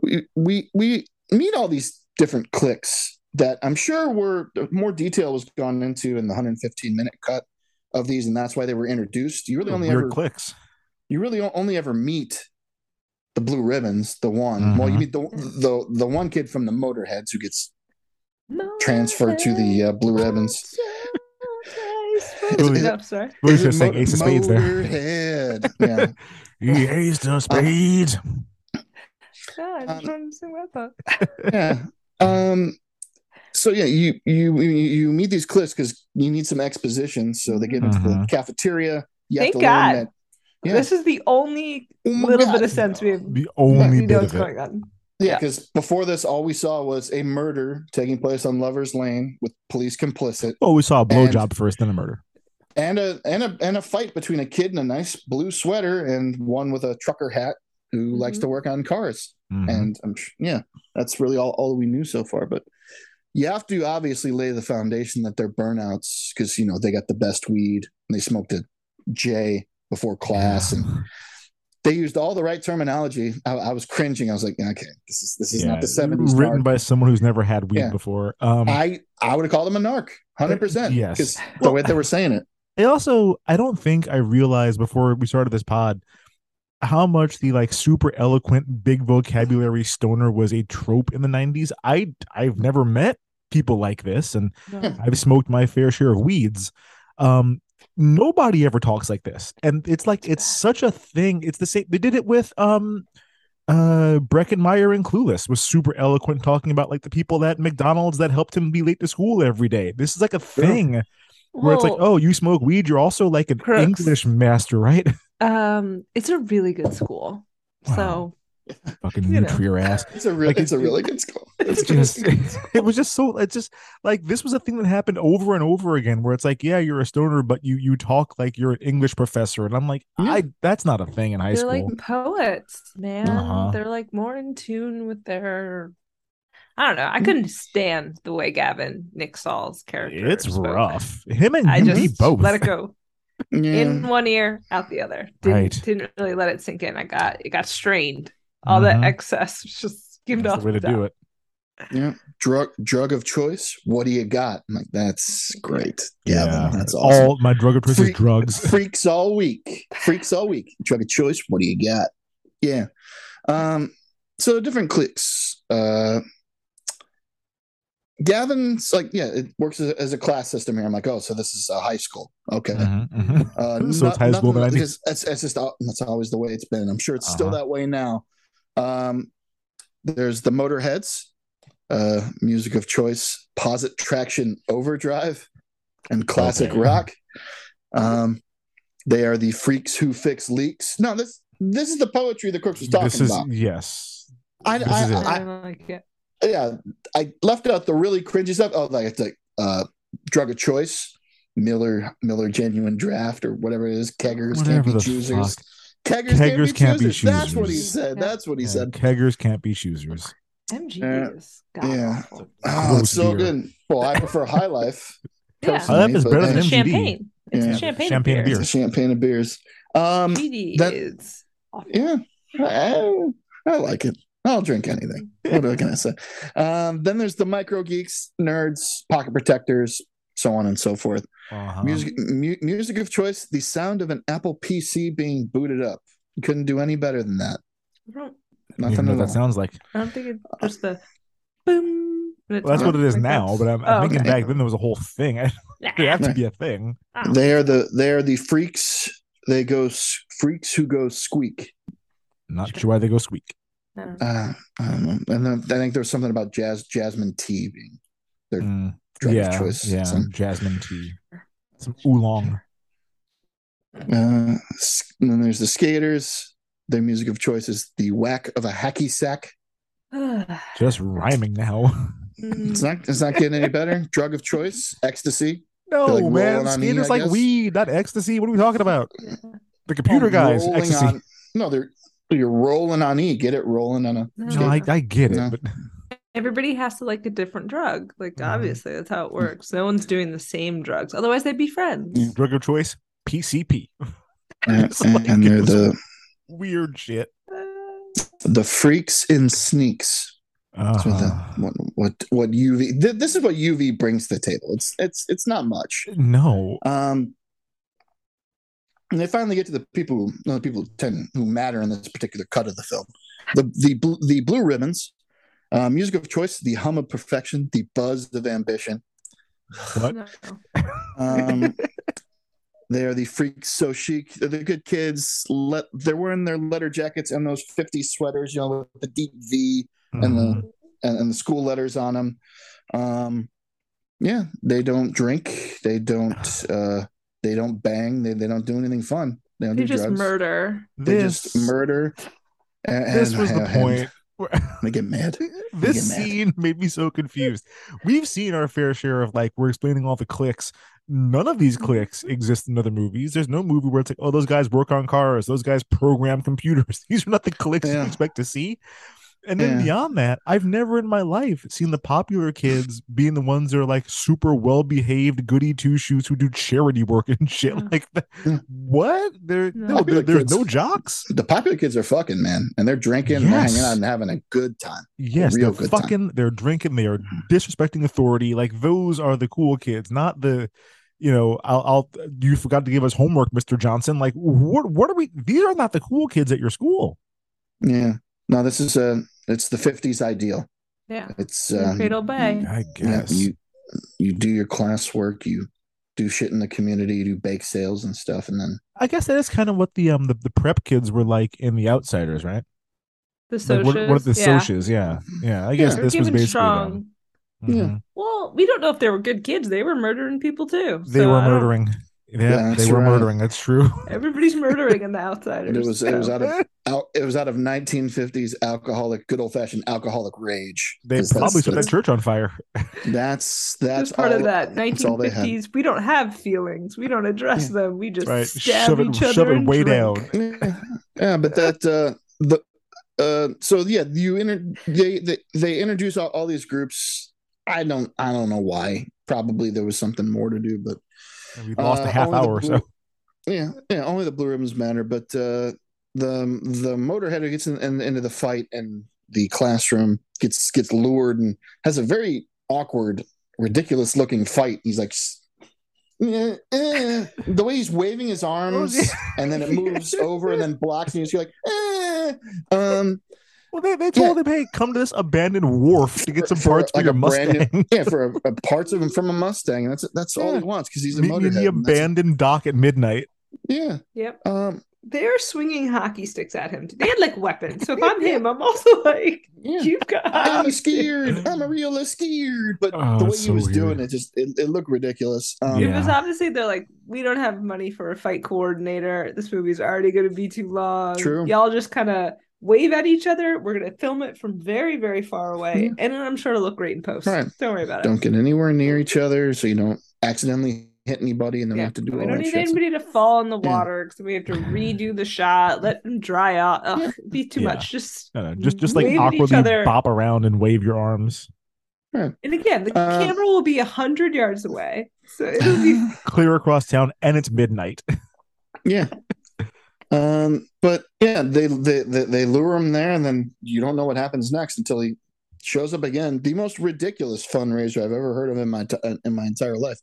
we we we meet all these different cliques that I'm sure were more detail was gone into in the 115 minute cut of these, and that's why they were introduced. You really only Weird ever clicks. you really only ever meet the blue ribbons, the one. Well, you meet the the the one kid from the Motorheads who gets transferred to the uh, blue ribbons. Really? No, sorry. We were Is it just saying Ace of Spades there. Motorhead. Yeah. He Ace of Spades. Yeah, I just Um, wanted to sing that thought. yeah. Um. So yeah, you you you, you meet these cliffs because you need some exposition. So they get into the Mhm. cafeteria. You Thank have to learn God. that. Yeah. This is the only Oh little God. bit of sense we have. The only we bit know of what's it. going on. Yeah, Yeah. because before this, all we saw was a murder taking place on Lovers Lane with police complicit, Oh, we saw a And- blowjob first, then a murder. and a and a and a fight between a kid in a nice blue sweater and one with a trucker hat who likes Mhm. to work on cars. Mhm. And I'm yeah, that's really all all we knew so far. But you have to obviously lay the foundation that they're burnouts because you know they got the best weed and they smoked a J before class and they used all the right terminology. I, I was cringing. I was like, okay, this is this is not the seventies. Written by someone who's never had weed Yeah. before. Um, I I would have called them a narc, hundred percent. Yes. because the way they were saying it. I also I don't think I realized before we started this pod how much the like super eloquent big vocabulary stoner was a trope in the 90s. I I've never met people like this and No. I've smoked my fair share of weeds. Um nobody ever talks like this. And it's like it's such a thing. It's the same they did it with um uh Breckin Meyer and Clueless was super eloquent talking about like the people at McDonald's that helped him be late to school every day. This is like a thing where it's like, oh, you smoke weed, you're also like an Crooks. English master, right? um, it's a really good school. So Fucking You know. your ass. It's a real, Like, it's a really good school. It's just, it was just so. It's just like this was a thing that happened over and over again, where it's like, yeah, you're a stoner, but you you talk like you're an English professor, and I'm like, Yeah. I that's not a thing in high school. they're school. like poets, man. Uh-huh. They're like more in tune with their. I don't know. I couldn't stand the way Gavin Nick Stahl's character. it's spoke. rough. Him and I you just both. let it go Yeah. in one ear, out the other. Didn't Right. didn't really let it sink in. I got it got strained. All Mhm. that excess just skimmed That's off the way to the do it. yeah. Drug drug of choice. What do you got? I'm like, that's great. Yeah, Yeah, that's awesome. All my drug of choice is drugs. Freaks all week. Freaks all week. Drug of choice. What do you got? Yeah. Um. So different clicks. Uh. Gavin's like, yeah, it works as a, as a class system here. I'm like, oh, so this is a high school. Okay. Mhm, mhm. Uh, So it's high school in the nothing- 90s. it's, it's, it's just that's always the way it's been. I'm sure it's still Uh-huh. that way now. Um, there's the Motorheads, uh, music of choice, Posit Traction Overdrive, and classic Okay. rock. Um, they are the freaks who fix leaks. No, this this is the poetry that Crooks was talking This is about. yes. I, this I, is it. I, I like it. yeah, I left out the really cringy stuff. Oh, like it's like uh, drug of choice, Miller Miller Genuine Draft or whatever it is. Keggers Whatever can't be the choosers. fuck. Keggers, Keggers can't, be, choosers. That's what he said. Yeah. That's what he Yeah, said. Keggers can't be choosers. MGD Yeah. is god Yeah. Oh, it's so beer. good. Well, I prefer High Life. Yeah. personally, High Life is better uh, than MGD. champagne. It's Yeah. a champagne, Champagne beer. beer. It's champagne of beers. Um, GD that- is awful. yeah, I, I like it. I'll drink anything. What do I can I say? Um, then there's the micro geeks, nerds, pocket protectors, so on and so forth. Uh-huh. Music, mu- music of choice, the sound of an Apple PC being booted up. You couldn't do any better than that. I don't, Nothing know at what all. that sounds like. I don't think it's just the boom. Well, that's what it is like now. that's- But I'm, Oh, I'm thinking okay. back then there was a whole thing. it have to be a thing. Oh. They are the they are the freaks. They go freaks who go squeak. Not sure why they go squeak. I don't know. Uh, I don't know. And then I think there's something about jazz jasmine tea being their Mm, drug yeah, of choice. yeah. Some- Jasmine tea, some oolong. Uh, and then there's the skaters. Their music of choice is the whack of a hacky sack. Just rhyming now. It's Mm, not. It's not getting any better. Drug of choice, ecstasy. No, like man. on E, Skaters like guess? weed, not ecstasy. What are we talking about? The computer Oh, guys, ecstasy. on- no, they're you're rolling on E. Get it rolling on a. No, no, I, I get it, No. but Everybody has to like a different drug. Like Mhm. obviously that's how it works. No one's doing the same drugs. Otherwise they'd be friends. Yeah. drug of choice, PCP. And, It's like and they're the Weird shit. Uh, the freaks in sneaks. That's what, the, Uh-huh. what what what UV. Th- this is what UV brings to the table. It's it's it's not much. No. Um, and they finally get to the people who no, the people who tend who matter in this particular cut of the film. The the bl- the blue ribbons, uh, music of choice, the hum of perfection, the buzz of ambition. What? no. Um, they are the freaks so chic. They're the good kids. Let they're wearing their letter jackets and those 50 sweaters, you know, with the deep V and Mhm. the and, and the school letters on them. Um, yeah, they don't drink. They don't. Uh, they don't bang. They, they don't do anything fun. They don't They do just drugs. murder. They this just murder. And, this was the and- point. They get mad. this get mad. scene made me so confused. We've seen our fair share of like we're explaining all the clicks. None of these mm-hmm. clicks exist in other movies. There's no movie where it's like, oh, those guys work on cars, those guys program computers. These are not the clicks you expect to see. And then Yeah. beyond that, I've never in my life seen the popular kids being the ones that are like super well behaved, goody two shoes who do charity work and shit Yeah. like that. Yeah. What? There, no, Popular there, there's kids. no jocks. The popular kids are fucking man, and they're drinking, and Yes. hanging out, and having a good time. Yes, real they're good time. fucking, they're drinking, they are mm-hmm. disrespecting authority. Like those are the cool kids, not the, you know, I'll, I'll, you forgot to give us homework, Mister Johnson. Like, what, what are we? These are not the cool kids at your school. Yeah. No, this is a. It's the '50s ideal. Yeah. It's um, Cradle Bay. I yeah, guess. you you do your classwork, you do shit in the community, you do bake sales and stuff, and then I guess that is kind of what the um the, the prep kids were like in the Outsiders, right? The Like, what, what are the Socs, yeah. Socs? Yeah, yeah. I guess Yeah. They're this was basically strong. them. Yeah. Well, we don't know if they were good kids. They were murdering people too. They so were murdering. Yeah, That's they were right. murdering. That's true. Everybody's murdering in the outsiders. it was it was out of out it was out of 1950s alcoholic, good old fashioned alcoholic rage. They probably set that church on fire. that's That's that's part all, of that that's all they had. 1950s. We don't have feelings. We don't address them. We just Right. stab Shove it- each other shove it way drink. down. yeah, yeah, but that uh the uh so yeah, you inter- they, they they introduce all, all these groups. I don't I don't know why. Probably there was something more to do, but And we lost Uh, a half hour or blue- so. Yeah, yeah. Only the blue ribbons matter, but uh, the the motorhead who gets in, in, into the fight and the classroom gets gets lured and has a very awkward, ridiculous looking fight. He's like, eh, eh. the way he's waving his arms, and then it moves over and then blocks, and you're like, eh. um, Well, they, they told him, hey, come to this abandoned wharf to get some parts for, like your a brand new- Mustang. yeah, for a, a parts of him from a Mustang. That's that's all he wants because he's a Meet me in the abandoned dock at midnight. Yeah. Yep. Um. They're swinging hockey sticks at him. They had like weapons. So if I'm him, I'm also like, Yeah. you've got. I'm a scared. I'm a real scared. But Oh, the way it's he so was doing it, just it, it looked ridiculous. Um, It was obviously they're like, we don't have money for a fight coordinator. This movie's already going to be too long. True. Y'all just kind of wave at each other. We're going to film it from very, very far away, and then I'm sure it'll look great in post. Right. Don't worry about it. Don't get anywhere near each other so you don't accidentally hit anybody, and then we Yeah. have to do we all don't need shit. anybody to fall in the water because we have to redo the shot, let them dry out. Ugh, Yeah. be too Yeah. much. Just No, no, just just like wave at each awkwardly bop around and wave your arms. And again, the Uh, camera will be a hundred yards away, so it'll be Clear across town, and it's midnight. Yeah. Um, but yeah, they, they they they lure him there, and then you don't know what happens next until he shows up again. The most ridiculous fundraiser I've ever heard of in my t- in my entire life.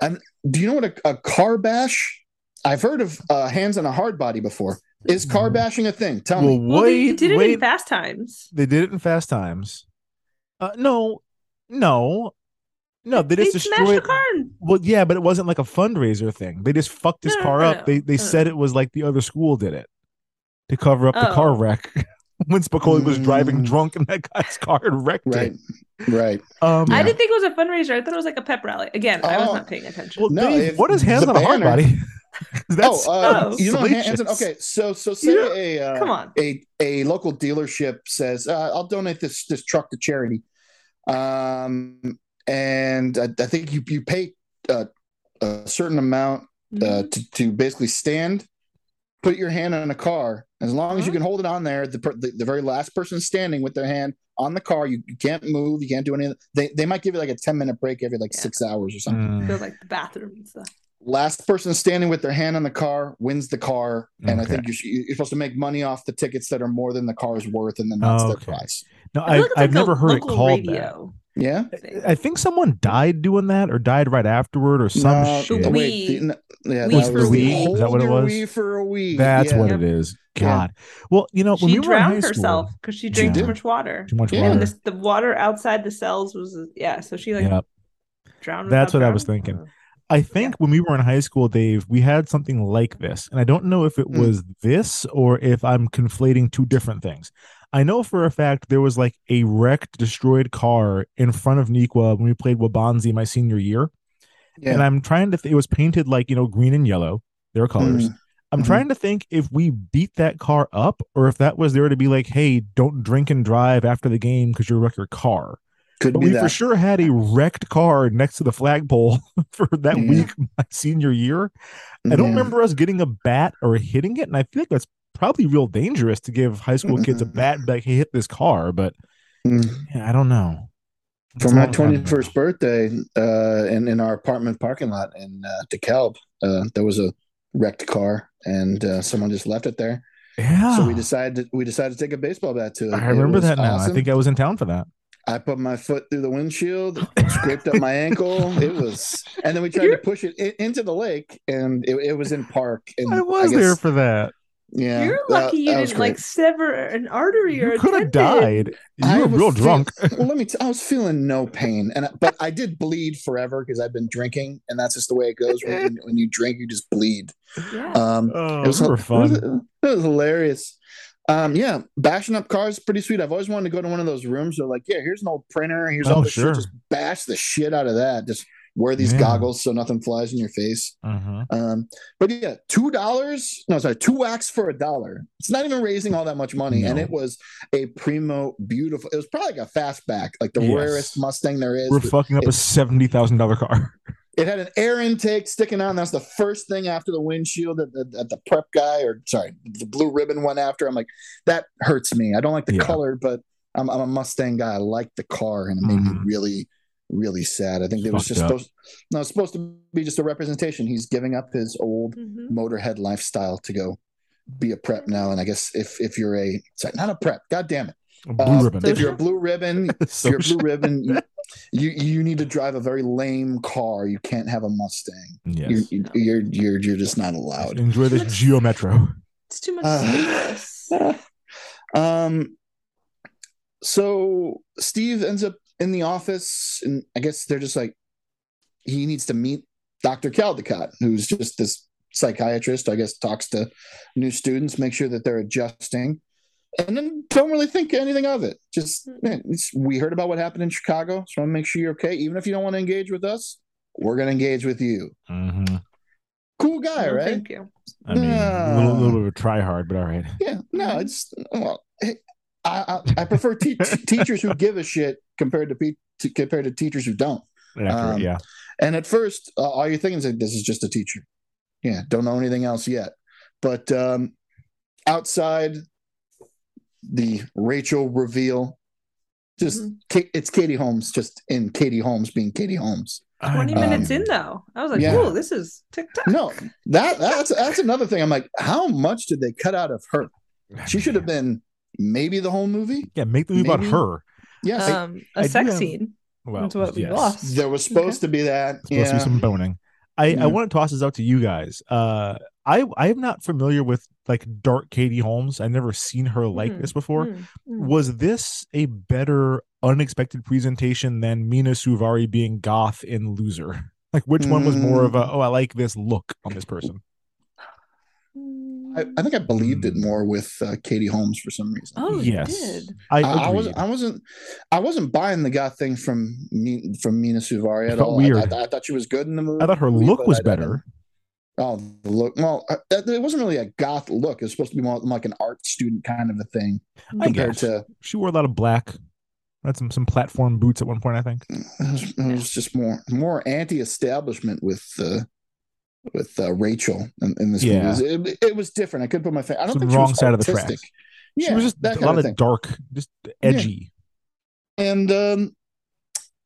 And do you know what a, a car bash? I've heard of uh, hands on a hard body before. Is car bashing a thing? Tell well, me. well, they did it wait. in Fast Times. They did it in Fast Times. Uh, no, no, no. They just smashed destroyed. the car. And- Well, yeah, but it wasn't like a fundraiser thing. They just fucked his No, no, car no, up. no. They they No, no, said it was like the other school did it to cover up the car Oh. wreck. when Spicoli was driving Mm. drunk and that guy's car had wrecked Right, it. right. Um, I didn't think it was a fundraiser. I thought it was like a pep rally. Again, I was Oh. not paying attention. well, No, Dave, if what is hands the on a hard banner- body? That's oh, uh, Oh. you know, hands on, okay. So, so say You know- a uh, Come on. a a local dealership says, uh, "I'll donate this this truck to charity," um, and I, I think you you pay uh, a certain amount uh, Mhm. to to basically stand, put your hand on a car. As long as you Uh-huh. can hold it on there, the, per- the the very last person standing with their hand on the car, you, you can't move, you can't do anything. They they might give you like a ten minute break every like Yeah. six hours or something. Mm, Go like the bathroom and stuff. last person standing with their hand on the car wins the car and i think you're, you're supposed to make money off the tickets that are more than the car's worth and then that's Oh, their okay. prize no, I, I like I've like never heard it local called that. Radio yeah. I think someone died doing that or died right afterward or some No, shit. The wait, Wii. the- no, yeah Wii that for was Wii. Is that what it your was? Wii for a Wii. That's yeah. what it is. God. Well, you know, when She we were in high drowned school, herself because she drank did. too much water. too much Yeah. water. And this, the water outside the cells was yeah. So she like Yep. drowned. That's without what I was thinking. I think when we were in high school, Dave, we had something like this. And I don't know if it Hmm. was this or if I'm conflating two different things. I know for a fact there was like a wrecked, destroyed car in front of Neuqua when we played Waubonsie my senior year. Yeah. And I'm trying to, th- it was painted like, you know, green and yellow, their colors. Mm. I'm Mhm. trying to think if we beat that car up or if that was there to be like, hey, don't drink and drive after the game because you wreck your car. Could But be we that. for sure had a wrecked car next to the flagpole for that Yeah. week my senior year. I don't Yeah. remember us getting a bat or hitting it, and I feel like that's probably real dangerous to give high school kids a bat and be like, hey, hit this car. But Mm. yeah, I don't know. For my all I'm 21st birthday, uh, in, in our apartment parking lot in uh, DeKalb, uh, there was a wrecked car, and uh, someone just left it there. Yeah. So we decided to, we decided to take a baseball bat to it. I remember was that now. I think I was in town for that. I put my foot through the windshield, scraped up my ankle. It was, and then we tried to push it in, into the lake, and it, it was in park. And I was guess- there for that. Yeah, You're that- lucky you that didn't like sever an artery or You a could have died. You I were was real feel- drunk. well, let me. T- I was feeling no pain, and but I did bleed forever because I've been drinking, and that's just the way it goes. When, when you drink, you just bleed. Yeah. Um, Oh, it was they were it was- fun. It was, hilarious. Um, yeah, bashing up cars, pretty sweet. I've always wanted to go to one of those rooms. They're like, yeah, here's an old printer. Here's all Oh, the sure. shit. Just bash the shit out of that. Just wear these Yeah. goggles so nothing flies in your face. Uh-huh. Um, but yeah, two dollars. No, sorry, two wax for a dollar. It's not even raising all that much money, and it was a primo, beautiful. It was probably like a fastback, like the Yes. rarest Mustang there is. We're fucking up a seventy thousand dollar car. it had an air intake sticking on. That's the first thing after the windshield that the, that the prep guy, or sorry, the blue ribbon went after. I'm like, that hurts me. I don't like the Yeah. color, but I'm, I'm a Mustang guy. I like the car, and it made me Mhm. really, really sad. I think it was just up. supposed. No, it's supposed to be just a representation. He's giving up his old Mhm. motorhead lifestyle to go be a prep now. And I guess if if you're a sorry, not a prep, god damn it. Blue Uh, ribbon. If you're a blue ribbon, if So you're a blue ribbon, you, you you need to drive a very lame car. You can't have a Mustang. yes. You, you, you're you're you're just not allowed. Enjoy this Geo Metro. It's too much Uh, stimulus. um so Steve ends up in the office and I guess they're just like he needs to meet Dr. Caldicott, who's just this psychiatrist, I guess talks to new students, make sure that they're adjusting. And then don't really think anything of it. Just man, it's, we heard about what happened in Chicago, so I want to make sure you're okay. Even if you don't want to engage with us, we're gonna engage with you. Mhm. Cool guy, No, right? Thank you. I mean, a Yeah. little, little bit of a try hard, but all right. Yeah, no, it's well. Hey, I I, I prefer te- teachers who give a shit compared to, pe- to compared to teachers who don't. Accurate, Um, yeah. And at first, uh, all you're thinking is like, this is just a teacher. Yeah, don't know anything else yet. But um, outside the Rachel reveal, just Mhm. Ka- it's Katie Holmes, just in Katie Holmes being Katie Holmes. 20 Um, minutes in though. I was like, yeah. "Whoa, this is TikTok." No, that that's that's another thing. I'm like, how much did they cut out of her? She should have been maybe the whole movie. Yeah, make the movie about her. Yes, Um, a I do sex have- scene. Well, That's what we yes. lost. there was supposed to be that. Supposed to be some boning. I, Yeah. I want to toss this out to you guys. Uh, I I am not familiar with like dark Katie Holmes. I've never seen her like Mhm. this before. Mm, mm. Was this a better unexpected presentation than Mina Suvari being goth in Loser? Like which one was more of a Mm. oh I like this look on this person? I, I think I believed it more with uh, Katie Holmes for some reason. Oh, you yes, did. I, I, I wasn't. I wasn't. I wasn't buying the goth thing from me from Mina Suvari at all. weird. I, I, I thought she was good in the movie. I thought her look was I- I better. Oh, the look. Well, it wasn't really a goth look. It was supposed to be more like an art student kind of a thing I compared guess. to. She wore a lot of black. Had some some platform boots at one point, I think. It was, it was just more more anti-establishment with uh, with uh, Rachel in, in this Yeah. movie. It, it was different. I couldn't put my face. I don't Some think she wrong was side of the artistic. tracks. Yeah, she was just that a kind lot of of dark, just edgy. And um,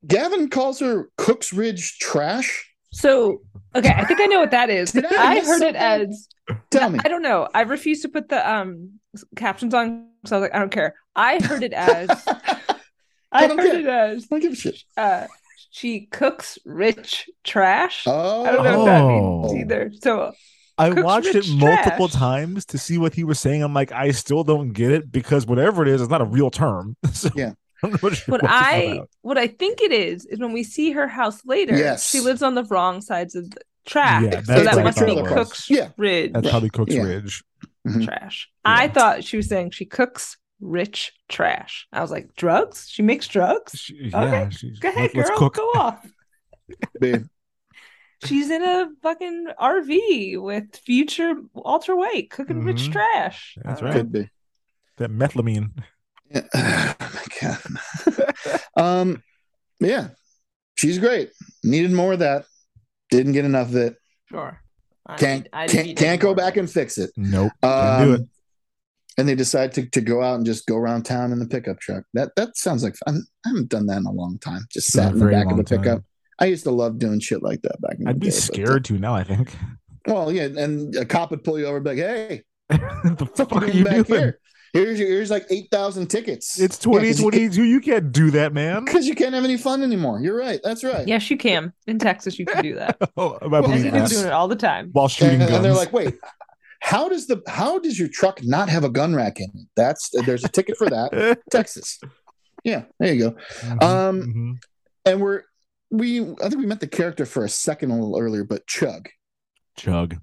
Gavin calls her Cooks Ridge trash. So, okay, I think I know what that is. I I miss heard it as Tell me. I don't know. I refuse to put the um captions on, so I was like, I don't care. I heard it as I, don't heard care. it as I don't give a shit. uh she cooks rich trash. Oh, I don't know what that Oh. means either. So I watched it rich multiple trash. times to see what he was saying. I'm like, I still don't get it because whatever it is, it's not a real term. So, Yeah. I'm not sure What this I about. what I think it is is when we see her house later. Yes. she lives on the wrong sides of the track, Yeah, so that what must be. Cook's Yeah. Ridge That's probably Cook's Yeah. Ridge. Mhm. trash. I thought she was saying she cooks rich trash. I was like, drugs? She makes drugs? She- Okay, yeah, Go ahead, let- let's girl. cook. Go off. Babe, She's in a fucking RV with future Walter White cooking rich Mhm. trash. That's right. know. could be. That methylamine. Yeah. Oh my god. um, yeah, she's great. Needed more of that. Didn't get enough of it. Sure. I Can't need- I can't can't go back and fix it. Nope. Can't do it. And they decide to, to go out and just go around town in the pickup truck. That that sounds like fun. I haven't done that in a long time. Just sat in the back of the pickup. time. I used to love doing shit like that back in the I'd be day, but, uh, scared to now. I think. well, yeah, and a cop would pull you over, and be like, "Hey, the fuck are are you back doing? here? Here's your, here's like eight thousand tickets. It's 2022. You can't do that, man. because you can't have any fun anymore. You're right. That's right. Yes, you can. In Texas, you can do that. Oh, I Well, believe They're yes. doing it all the time. While shooting and, guns. and they're like, "Wait, how does the how does your truck not have a gun rack in it? That's there's a ticket for that, Texas. Yeah, there you go. Mhm, um, mhm. And we're we I think we met the character for a second a little earlier, but Chug. chug.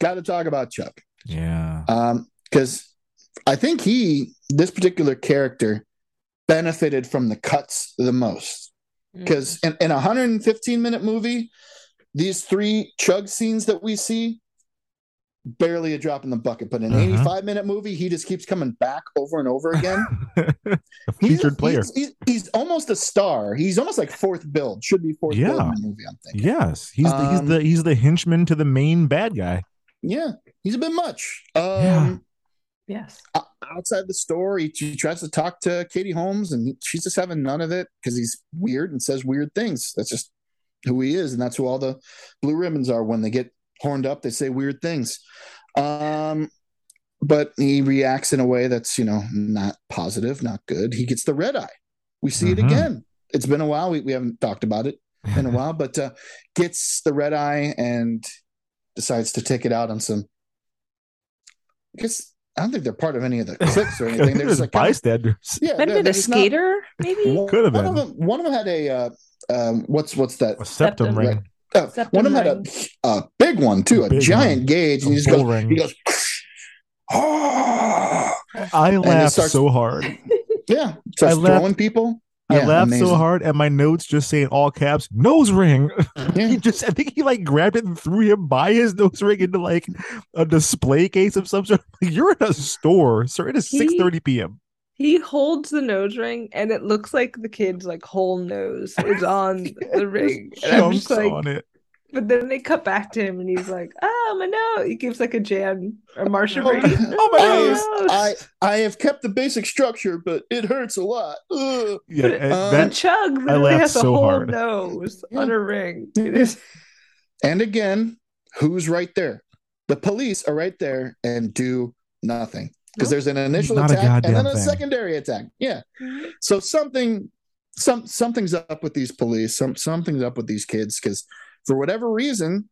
Got to talk about Chug. Yeah. Um, because I think he this particular character benefited from the cuts the most. Mm. Because in, in a 115 minute movie, these three chug scenes that we see barely a drop in the bucket. But in an Uh-huh. 85 minute movie, he just keeps coming back over and over again. a He's- featured player. He's, he's, he's almost a star. He's almost like fourth build. Should be fourth Yeah. build in the movie. I'm thinking. Yes, he's the, he's Um, the he's the henchman to the main bad guy. Yeah, he's a bit much. Um, Yeah. Yes. outside the store, he, he tries to talk to Katie Holmes, and she's just having none of it because he's weird and says weird things. That's just who he is, and that's who all the blue ribbons are. When they get horned up, they say weird things. Um, but he reacts in a way that's you know not positive, not good. He gets the red eye. We see it Mhm. again. It's been a while. We, we haven't talked about it in a while, but uh, gets the red eye and decides to take it out on some. I guess I don't think they're part of any of the cliques or anything. They're There's just like kinda- bystanders. yeah, Might have they're- been a just not- skater, maybe? one, Could have one of them. One of them had a uh, um, what's what's that? A septum Septum. ring. Uh, one of them had a, a big one too, a Big giant one. gauge, and A he just goes. ring. He goes. Oh, I it laughed starts- so hard. yeah, starts I laughed- throwing people. I Yeah, laughed amazing. so hard, and my notes just say in all caps, "nose ring." Yeah. he just, I think he like grabbed it and threw him by his nose ring into like a display case of some sort. Like, You're in a store, sir. It is He- six thirty p.m. He holds the nose ring, and it looks like the kid's like whole nose is on the ring. And I'm just like, on it. but then they cut back to him, and he's like, "Oh my nose!" He gives like a Jan or Marsha Oh, Brady. Oh my I, nose. I I have kept the basic structure, but it hurts a lot. Ugh. Yeah, But- and Um, that Chug literally laughed has a so whole hard. nose Yeah. on a ring. It is And again, who's right there? The police are right there and do nothing because there's an initial Not attack and then a thing. secondary attack. Yeah. So something, some something's up with these police. Some something's up with these kids because for whatever reason,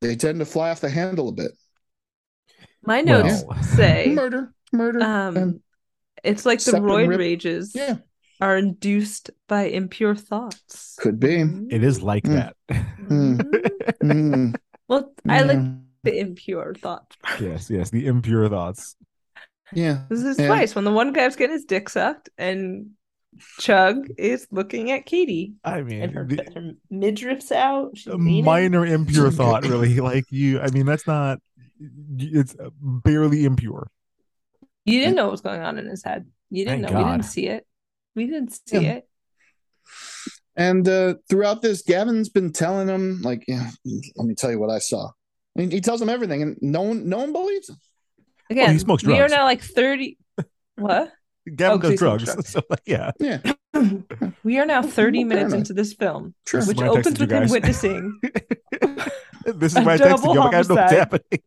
they tend to fly off the handle a bit. my Well. notes say Murder, murder. um and- it's like the roid rip. rages yeah, are induced by impure thoughts. could be. it is like Mm. that. Mm. Mm, Well, I like the impure thoughts. yes, yes, the impure thoughts. Yeah. This is Yeah. twice when the one guy's getting his dick sucked and Chug is looking at Katie I mean, and her, the- her midriff's out. She's a leaning. minor impure thought, really. Like you, I mean, that's not. It's barely impure. You didn't know what was going on in his head. You didn't Thank know. We didn't see it. We didn't see Yeah. it. And uh, throughout this, Gavin's been telling him, like, yeah, let me tell you what I saw. And he tells him everything, and no one, no one believes him. Oh, Again, smokes we are now like 30. What? Gavin Oh, 'cause he does drugs, drugs. so like, yeah. Yeah, We are now 30 minutes into this film, sure. This which when I texted opens with him guys. witnessing, this is my why I texted double you. I'm like, I don't know what's homicide. happening.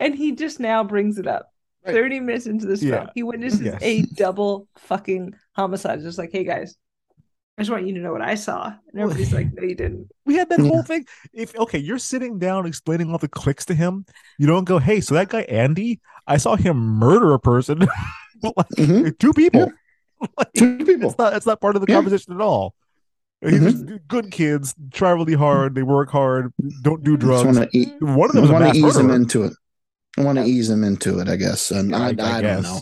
and he just now brings it up. Right. 30 minutes into this Yeah. film, he witnesses Yes. a double fucking homicide. It's just like, hey guys, I just want you to know what I saw. And everybody's like, no, you didn't. We had that Yeah. whole thing. If okay, you're sitting down explaining all the clicks to him, you don't go, "Hey, so that guy Andy, I saw him murder a person, like Mhm. two people." Like, Two people. it's not it's not part of the Yeah. conversation at all. He's Mhm. good kids, try really hard, they work hard, don't do drugs. want to eat. One of them want to ease him murderer. into it. I want to ease him into it. I guess. And I, I, I- I don't know.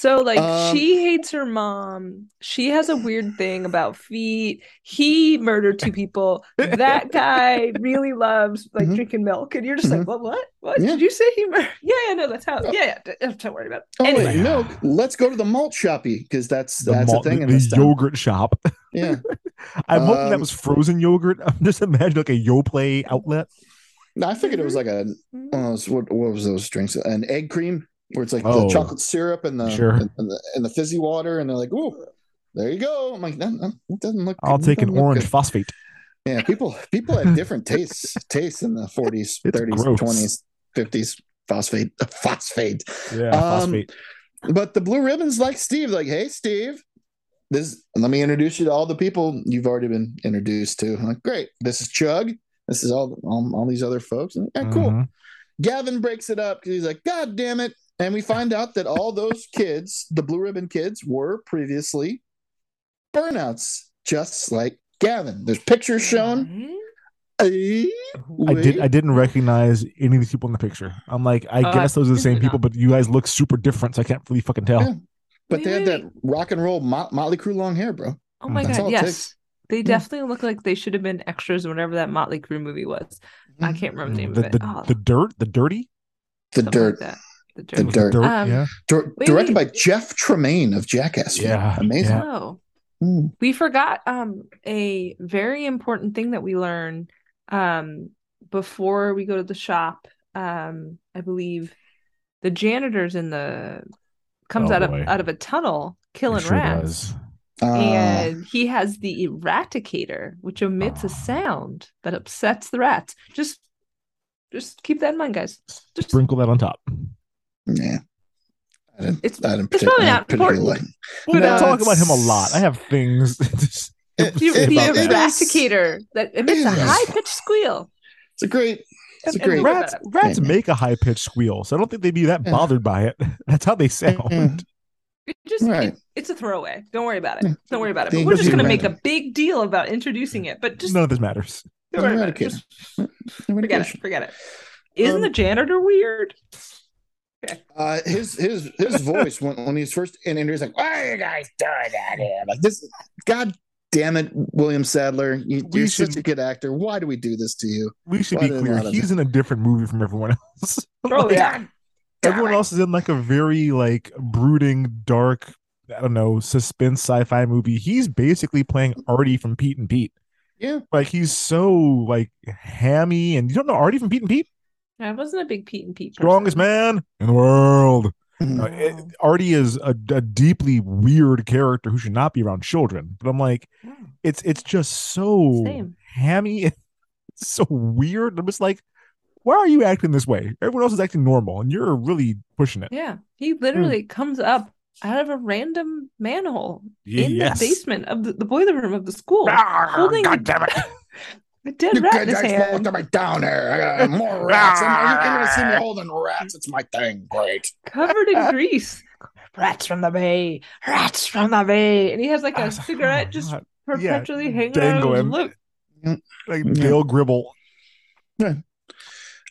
So like Um, she hates her mom. She has a weird thing about feet. He murdered two people. That guy really loves like Mhm. drinking milk. And you're just like, what what? What Yeah. did you say he murdered? Yeah, yeah, no, that's how yeah, yeah. d- Don't worry about it. Oh Anyway. wait, milk. Let's go to the malt shoppy because that's The, that's malt- a thing the, in this town. yogurt shop. Yeah. I'm hoping that Um, was frozen yogurt. I'm just imagining like a Yoplait outlet. No, I figured it was like a one of those, what, what was those drinks? An egg cream where it's like Oh. the chocolate syrup and the, Sure. and, and the and the fizzy water, and they're like, "Ooh, there you go." I'm like, "That, that it doesn't look." I'll take an orange good." phosphate. Yeah, people people had different tastes tastes in the 40s, It's 30s, gross. 20s, 50s. Phosphate, phosphate. Yeah, Um, phosphate. But the blue ribbons like Steve, like, hey, Steve, this let me introduce you to all the people you've already been introduced to. I'm like, great. This is Chug. This is all all, all these other folks. Like, "Yeah, cool. Mhm. Gavin breaks it up because he's like, God damn it. And we find out that all those kids, the blue ribbon kids, were previously burnouts, just like Gavin. There's pictures shown. Eh, I did. I didn't recognize any of these people in the picture. I'm like, I I guess those are the same people, but you guys look super different, so I can't really fucking tell. Yeah. But they had that rock and roll Mot- Motley Crue long hair, bro. Oh my mm-hmm. That's god, yes. takes. They definitely look like they should have been extras whenever that Motley Crue movie was. I mm-hmm. can't remember the name mm, The of it. the, Oh, the dirt, the dirty, The something dirt. like that. The The dirt. Was dirt. Um, yeah, Dir- directed by Jeff Tremaine of Jackass. Yeah, Amazing. yeah. Oh. Mm. We forgot um a very important thing that we learn um before we go to the shop. Um I believe the janitor's in the comes Oh, out boy. of out of a tunnel killing sure rats. does. Uh, and he has the eradicator which emits Oh. a sound that upsets the rats. Just just keep that in mind guys. Just Sprinkle that on top. Yeah. I didn't, It's- I didn't it's partic- probably I not didn't particularly important. But No, I talk about him a lot. I have things. just- It- the, it- the eradicator that emits a high pitched squeal. It's a great. It's And- and great. rats rats Yeah. make a high pitched squeal, so I don't think they'd be that Yeah. bothered by it. That's how they sound. Yeah. It just Right. it- it's a throwaway. Don't worry about Yeah. it. Don't worry about it. But we're just gonna make a big deal about introducing it. But just None of this matters. don't worry about it. Just forget it. Forget it. Isn't Um, the janitor weird? Uh, his his his voice when, when he's first in, and he's like, "Why are you guys doing that here?" Like this, God damn it, William Sadler, you, you're should- such a good actor. Why do we do this to you? We should Why be clear. He's in a different movie from everyone else. Oh Like, yeah. Everyone else is in like a very like brooding, dark, I don't know, suspense sci-fi movie. He's basically playing Artie from Pete and Pete. Yeah, Like he's so like hammy, and you don't know Artie from Pete and Pete, I wasn't a big Pete and Pete. strongest person. man in the world. Uh, it- Artie is a, a deeply weird character who should not be around children. But I'm like, Yeah. it's it's just so Same. hammy, it's so weird. I'm just like, why are you acting this way? Everyone else is acting normal, and you're really pushing it. Yeah. He literally comes up out of a random manhole in Yes. the basement of the, the boiler room of the school, Ah, holding God damn it! a dead you rat in guys his won't hand, let me down here. I got more rats. I'm, you're gonna see me holding rats. It's my thing. Great. covered in grease. Rats from the bay. Rats from the bay. And he has like a was cigarette oh, just God. perpetually hanging out his dangling. lip. like Yeah. Dale Gribble.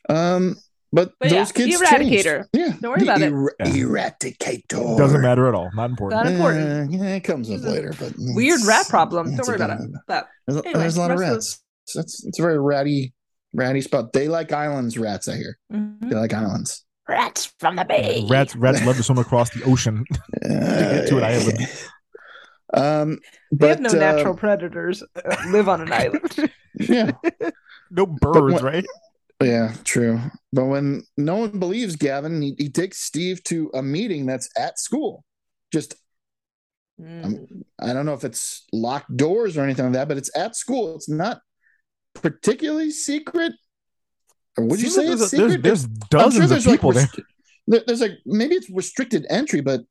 Um, but, But yeah, those kids the changed. Eradicator. Yeah, Don't worry about it. er- Yeah. Eradicator Doesn't matter at all. Not important. Not important. Uh, yeah, it comes up later, but Weird rat problem. Don't worry about it. But There's, Anyway, there's a lot of rest of- rats. So It's it's a very ratty, ratty spot. They like Islands rats. I hear Mhm. like Islands. rats from the bay. Rats, rats love to swim across the ocean. to get to an island. Um, They but have no uh, natural predators uh, live on an island. Yeah, No birds, what- right? yeah, true. But when no one believes Gavin, he, he takes Steve to a meeting that's at school. Just Mm. I don't know if it's locked doors or anything like that, but it's at school. It's not particularly secret. Or would you say like it's there's, a- secret? there's, there's I'm sure dozens of there's like people there. restri- there's like maybe it's restricted entry, but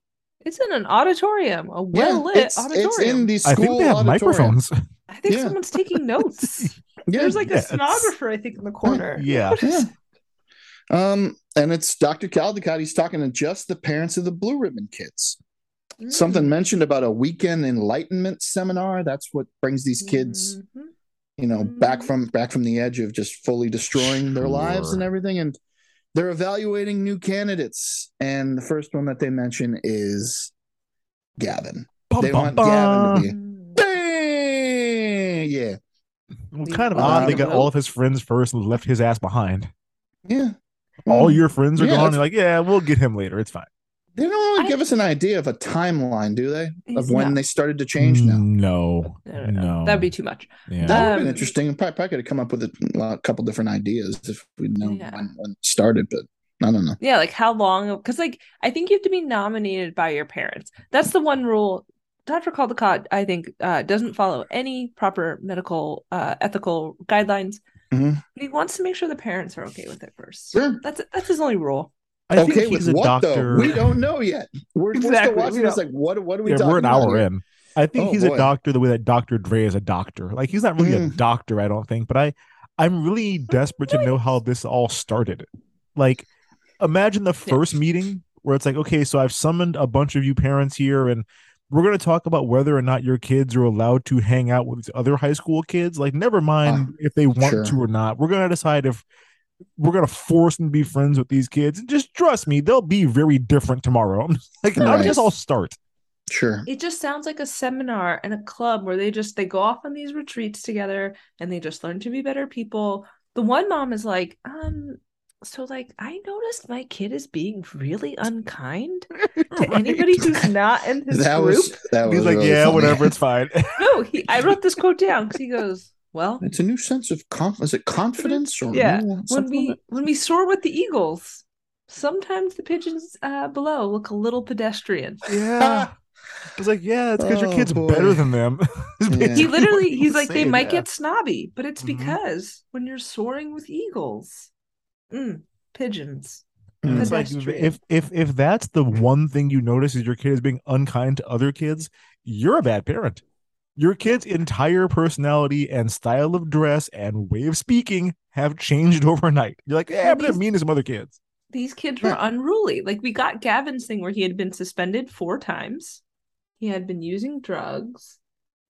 It's in an auditorium, a well lit it's, auditorium. it's in the school I think they have auditorium. microphones. I think yeah. someone's taking notes. Yeah, There's like yes. a stenographer, I think, in the corner. Yeah. Um, and it's Dr. Caldicott. He's talking to just the parents of the blue ribbon kids. something mentioned about a weekend enlightenment seminar. That's what brings these kids, Mhm. You know, back from back from the edge of just fully destroying their lives and everything. And they're evaluating new candidates. And the first one that they mention is Gavin. Bum, they bum, want Gavin to be Bang! yeah. Well, kind of Uh, odd. They got all of his friends first and left his ass behind. Yeah. All Mm. your friends are Yeah, gone. that's- You're like, yeah, we'll get him later. It's fine. They don't really I- give us an idea of a timeline, do they? Of when No. they started to change now. No, No, no, no. no. That'd be too much. yeah. That would have Um, been interesting. Probably, probably could have come up with a, a couple different ideas if we'd known Yeah. when, when it started, but I don't know. Yeah, like how long? Because like I think you have to be nominated by your parents. That's the one rule. Dr. Caldicott, I think, uh, doesn't follow any proper medical uh, ethical guidelines. Mhm. He wants to make sure the parents are okay with it first. Sure. That's that's his only rule. I okay, think with he's a what doctor. though? We don't know yet. We're, we're still watching this. don't. Like, what? What are we yeah, talking we're an about hour in. I think Oh, he's boy. a doctor the way that Dr. Dre is a doctor. Like he's not really a Mm. doctor, I don't think, but I I'm really desperate to know how this all started. Like imagine the first meeting where it's like, okay, so I've summoned a bunch of you parents here and we're going to talk about whether or not your kids are allowed to hang out with other high school kids. Like never mind if they want sure. to or not. We're going to decide if we're going to force them to be friends with these kids. And just trust me, they'll be very different tomorrow. I'm just like, how Right. does this all start? Sure. It just sounds like a seminar and a club where they just they go off on these retreats together and they just learn to be better people. The one mom is like, um, so like I noticed my kid is being really unkind to Right. anybody who's not in his That group. was that was He's like, really yeah, funny. whatever, it's fine. No, he I wrote this quote down because he goes, Well, It's a new sense of conf- is it confidence or yeah, new- when we like when we soar with the eagles, sometimes the pigeons uh, below look a little pedestrian. Yeah. I was like, yeah, it's because your Oh, kid's boy. better than them. Yeah. He literally, he's like, they might yeah. get snobby, but it's Mm-hmm. Mhm. because when you're soaring with eagles, mm, pigeons. Mm. It's like pedestrian. if if if that's the one thing you notice is your kid is being unkind to other kids, you're a bad parent. Your kid's entire personality and style of dress and way of speaking have changed overnight. You're like, yeah, And but they're these- mean to some other kids. These kids were unruly. Like we got Gavin's thing where he had been suspended four times. He had been using drugs.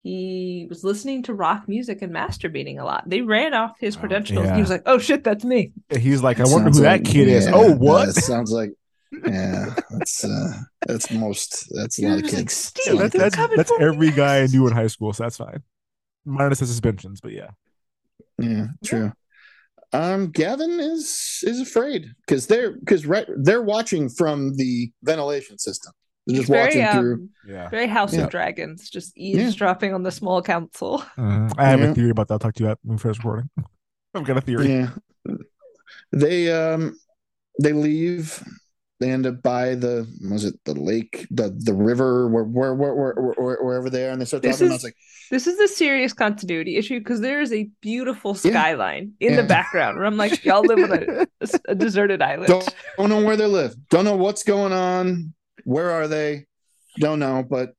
He was listening to rock music and masturbating a lot. They ran off his Oh, credentials. yeah. He was like, "Oh shit, that's me." He's like, I That wonder who sounds that like- kid is. Oh, what? Sounds like yeah. That's uh that's most that's a He lot of was like, kids. "Steve, Yeah, that's that's, coming that's every guy I knew in high school, so that's fine. Minus the suspensions, but yeah. Yeah, true. Um, Gavin is is afraid because they're because right they're watching from the ventilation system. They're just very, watching through. um, Yeah. very House Yeah. of Dragons, just eavesdropping on the small council. Mhm. I have Yeah. a theory about that. I'll talk to you about when we finish recording. I've got a theory. Yeah, they um they leave. They end up by the was it the lake the the river where where where, where, where wherever they are and they start This talking. is- I was like, This is a serious continuity issue because there is a beautiful Yeah. skyline in Yeah. the background where I'm like, y'all live on a, a- a deserted island. don't don't know where they live. Don't know what's going on. Where are they? Don't know. But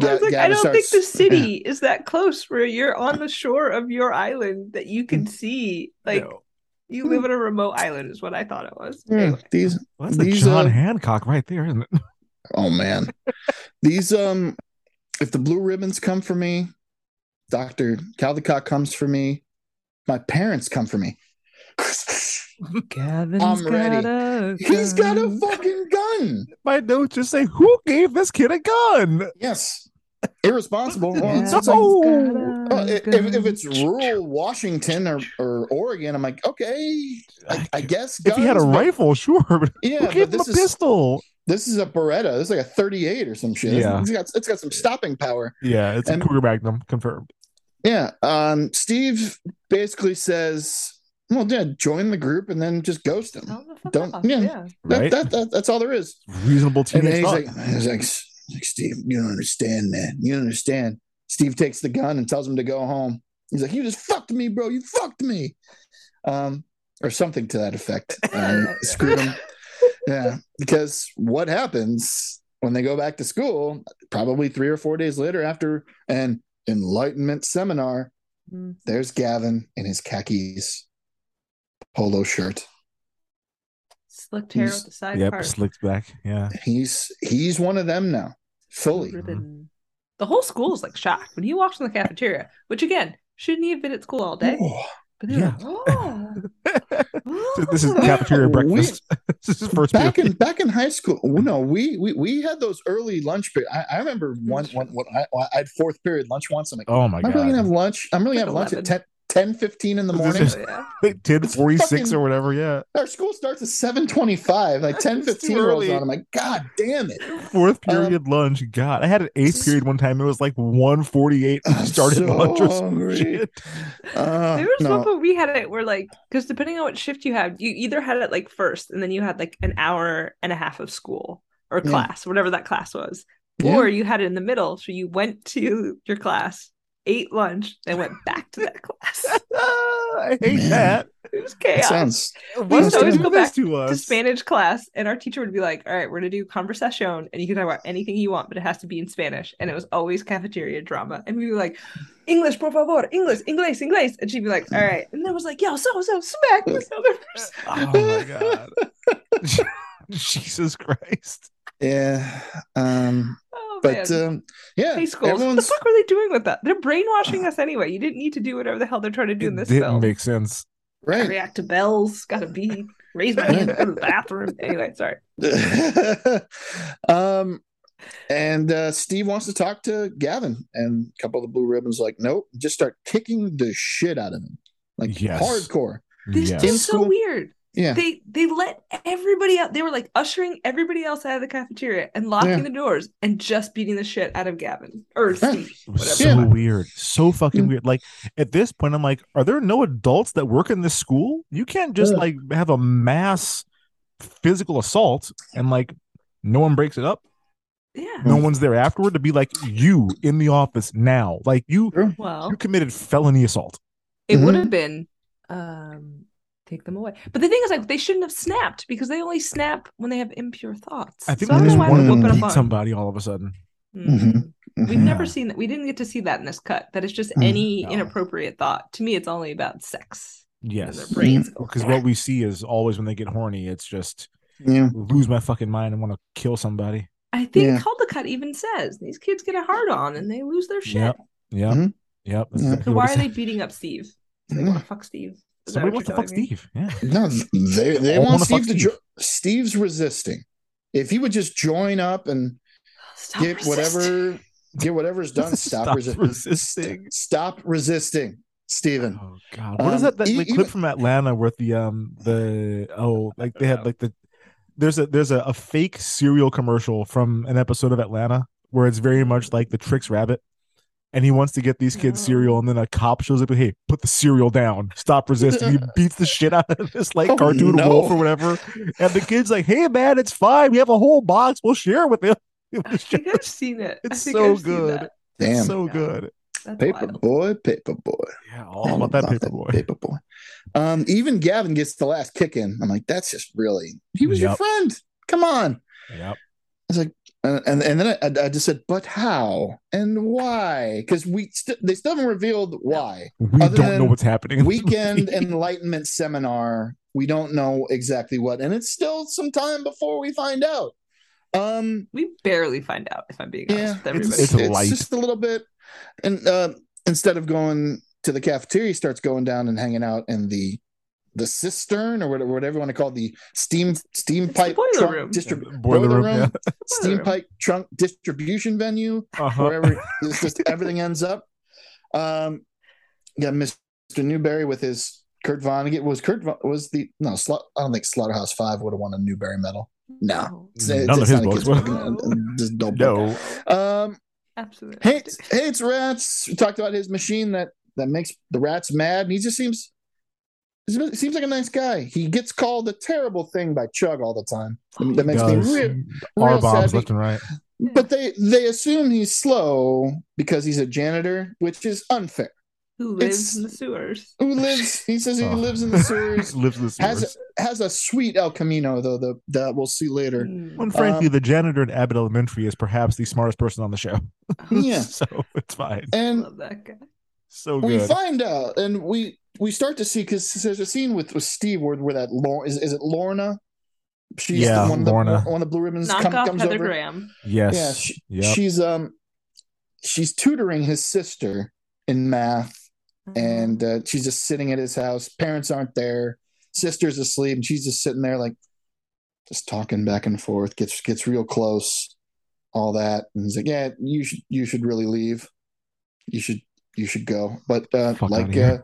I was like, I don't think the starts- city is that close where you're on the shore of your island that you can mm. see. Like No. You live on a remote island is what I thought it was. Yeah, Anyway. these Well, that's the John uh, Hancock right there, isn't it? Oh man. These um if the blue ribbons come for me, Dr. Caldicott comes for me, my parents come for me. Gavin's I'm ready. got a He's got a gun. fucking gun. My notes just say, "Who gave this kid a gun?" Yes. Irresponsible. Well, it's, Yeah. like, Oh. uh, if, if it's rural Washington or, or Oregon, I'm like, okay, I, I guess. If he had a but- rifle, sure, but yeah, who but gave him a is pistol? this is a Beretta. This is like a 38 or some shit. Yeah. It's got it's got some stopping power. Yeah, it's And- a Cougar Magnum, confirmed. Yeah. Um, Steve basically says, "Well, yeah, join the group and then just ghost him. Tell him Don't- yeah. yeah. That, Right? that, that that's all there is." Reasonable And teenage then he's like, he's like, like, Steve, you don't understand, man. You don't understand. Steve takes the gun and tells him to go home. He's like, you just fucked me, bro. You fucked me. Um, or something to that effect. Um, screwed him. Yeah. Because what happens when they go back to school, probably three or four days later after an enlightenment seminar, Mm. there's Gavin in his khakis polo shirt. Slicked hair He's- with the side yep, part. slicked back. Yeah, He's he's one of them now. fully. Ribbon. The whole school is like shocked when he walked in the cafeteria, which again, shouldn't he have been at school all day? Oh, But they were like, oh. this is cafeteria We- breakfast. this is first back in period. back in high school, no, we we, we had those early lunch period. I, I remember one That's one when I, I had fourth period lunch once. I'm like, Oh my am I'm really gonna have lunch? I'm really Like gonna have lunch at 11. 10, 10 15 in the morning. is- Oh. Like 10 46 or whatever, yeah. Our school starts at 725. Like 10 15 rolls on. I'm like, God damn it. Fourth Um, period lunch. God, I had an eighth period one time. It was like 148. We I'm started so lunch or some hungry. shit. Uh, There was no. one point we had it where like because depending on what shift you had, you either had it like first and then you had like an hour and a half of school or Yeah. class, whatever that class was. Yeah. Or you had it in the middle. So you went to your class, ate lunch, then went back to that class. I hate Man. that. It was That chaos. sounds Why used to always go back to to? Spanish class, and our teacher would be like, "All right, we're gonna do conversation, and you can talk about anything you want, but it has to be in Spanish." And it was always cafeteria drama, and we'd be like, "English, por favor, English, English, English," and she'd be like, "All right," and then was like, "Yo, so so smack this other person." Oh my god. Jesus Christ. yeah. Um, Oh but man. um, yeah, High schools. What the fuck were they doing with that? They're brainwashing us anyway. You didn't need to do whatever the hell they're trying to do in this didn't film. make sense. Right. react to bells. Gotta be raise my hand, go to the bathroom. Anyway, sorry. um, and uh, Steve wants to talk to Gavin, and a couple of the blue ribbons like, nope, just start kicking the shit out of him, like Yes. hardcore. This Yes. Is so weird. Yeah, they they let everybody out. They were like ushering everybody else out of the cafeteria and locking Yeah. the doors and just beating the shit out of Gavin or Steve. It was so Yeah. weird. So fucking Yeah. weird. Like at this point, I'm like, are there no adults that work in this school? You can't just Yeah. like have a mass physical assault and like no one breaks it up. Yeah. No one's there afterward to be like, you in the office now. Like you Well, you committed felony assault. it would Mhm. have been um take them away. But the thing is like they shouldn't have snapped because they only snap when they have impure thoughts. I think so I they don't just know why wanted they're to up beat somebody all of a sudden. Mhm. We've Mhm. never Yeah. seen that. We didn't get to see that in this cut. That it's just Mm. any No. inappropriate thought. To me, it's only about sex. Yes. their brains go. Because what we see is always when they get horny, it's just yeah. lose my fucking mind and want to kill somebody. I think Yeah. Caldicott even says these kids get a hard on and they lose their shit. Yep. Yep. Mhm. Yep. Yeah. exactly So why are they beating up Steve? Do they Yeah. want to fuck Steve? Is that Somebody what wants to fuck? Steve. Yeah. No, they they want wanna fuck Steve to. Jo- Steve's resisting. If he would just join up and Stop get resisting. whatever get whatever's done, stop, Stop resi- resisting. Stop resisting, Stephen. Oh god. What is Um, that that e- like, even- clip from Atlanta with the um the oh like they had like the there's a there's a, a fake cereal commercial from an episode of Atlanta where it's very much like the Trix Rabbit. And he wants to get these kids cereal, and then a cop shows up. and Hey, put the cereal down! Stop resisting! He beats the shit out of this like Oh, cartoon no. wolf or whatever. And the kid's like, "Hey, man, it's fine. We have a whole box. We'll share it with him." It I think I've seen it. It's so I've good. that. Damn. so Yeah. good. That's Paper wild. boy, paper boy. Yeah, all about that paper boy. Paper boy. Um, even Gavin gets the last kick in. I'm like, that's just really. He was your friend. Come on. Yep. I was like, uh, and and then I, I just said, but how and why? Because we st- they still haven't revealed why. We Other don't know what's happening. in the Weekend enlightenment seminar. We don't know exactly what, and it's still some time before we find out. Um, We barely find out if I'm being honest yeah, with everybody. it's it's, light. just a little bit. And uh, instead of going to the cafeteria, he starts going down and hanging out in the the cistern or whatever, whatever you want to call it, the steam steam It's pipe boiler trunk room. distrib- boiler room. Yeah. steam room. pipe trunk distribution venue Uh-huh. wherever it's just everything ends up. Um, yeah, Mr. Newberry with his Kurt Vonnegut was Kurt Von, was the no. Sla- I don't think Slaughterhouse Five would have won a Newbery medal. No, It's- None it's of his books kid's would. book. Uh, just don't. No. Um, Absolutely. hates hates rats. We talked about his machine that that makes the rats mad. And he just seems he seems like a nice guy. He gets called a terrible thing by Chug all the time. That makes me Does. real, R real bombs sad. left and right. But they they assume he's slow because he's a janitor, which is unfair. Who lives it's- in the sewers? Who lives? He says he Oh. lives in the sewers. lives in the has sewers. has a sweet El Camino though. The that we'll see later. Hmm. When frankly, Um, the janitor at Abbott Elementary is perhaps the smartest person on the show. Yeah. so it's fine. I And love that guy. So we find out, and we we start to see because there's a scene with with Steve where, where that Lor- is is it Lorna, She's Yeah, the one of the Lorna. one of the blue ribbons Knock come, off comes Heather over. Graham. Yes. Yeah, she, Yep. she's um she's tutoring his sister in math and uh, she's just sitting at his house. Parents aren't there. Sister's asleep, and she's just sitting there, like just talking back and forth. gets gets real close, all that. And he's like, "Yeah, you should you should really leave. You should you should go." But uh, Fuck like uh,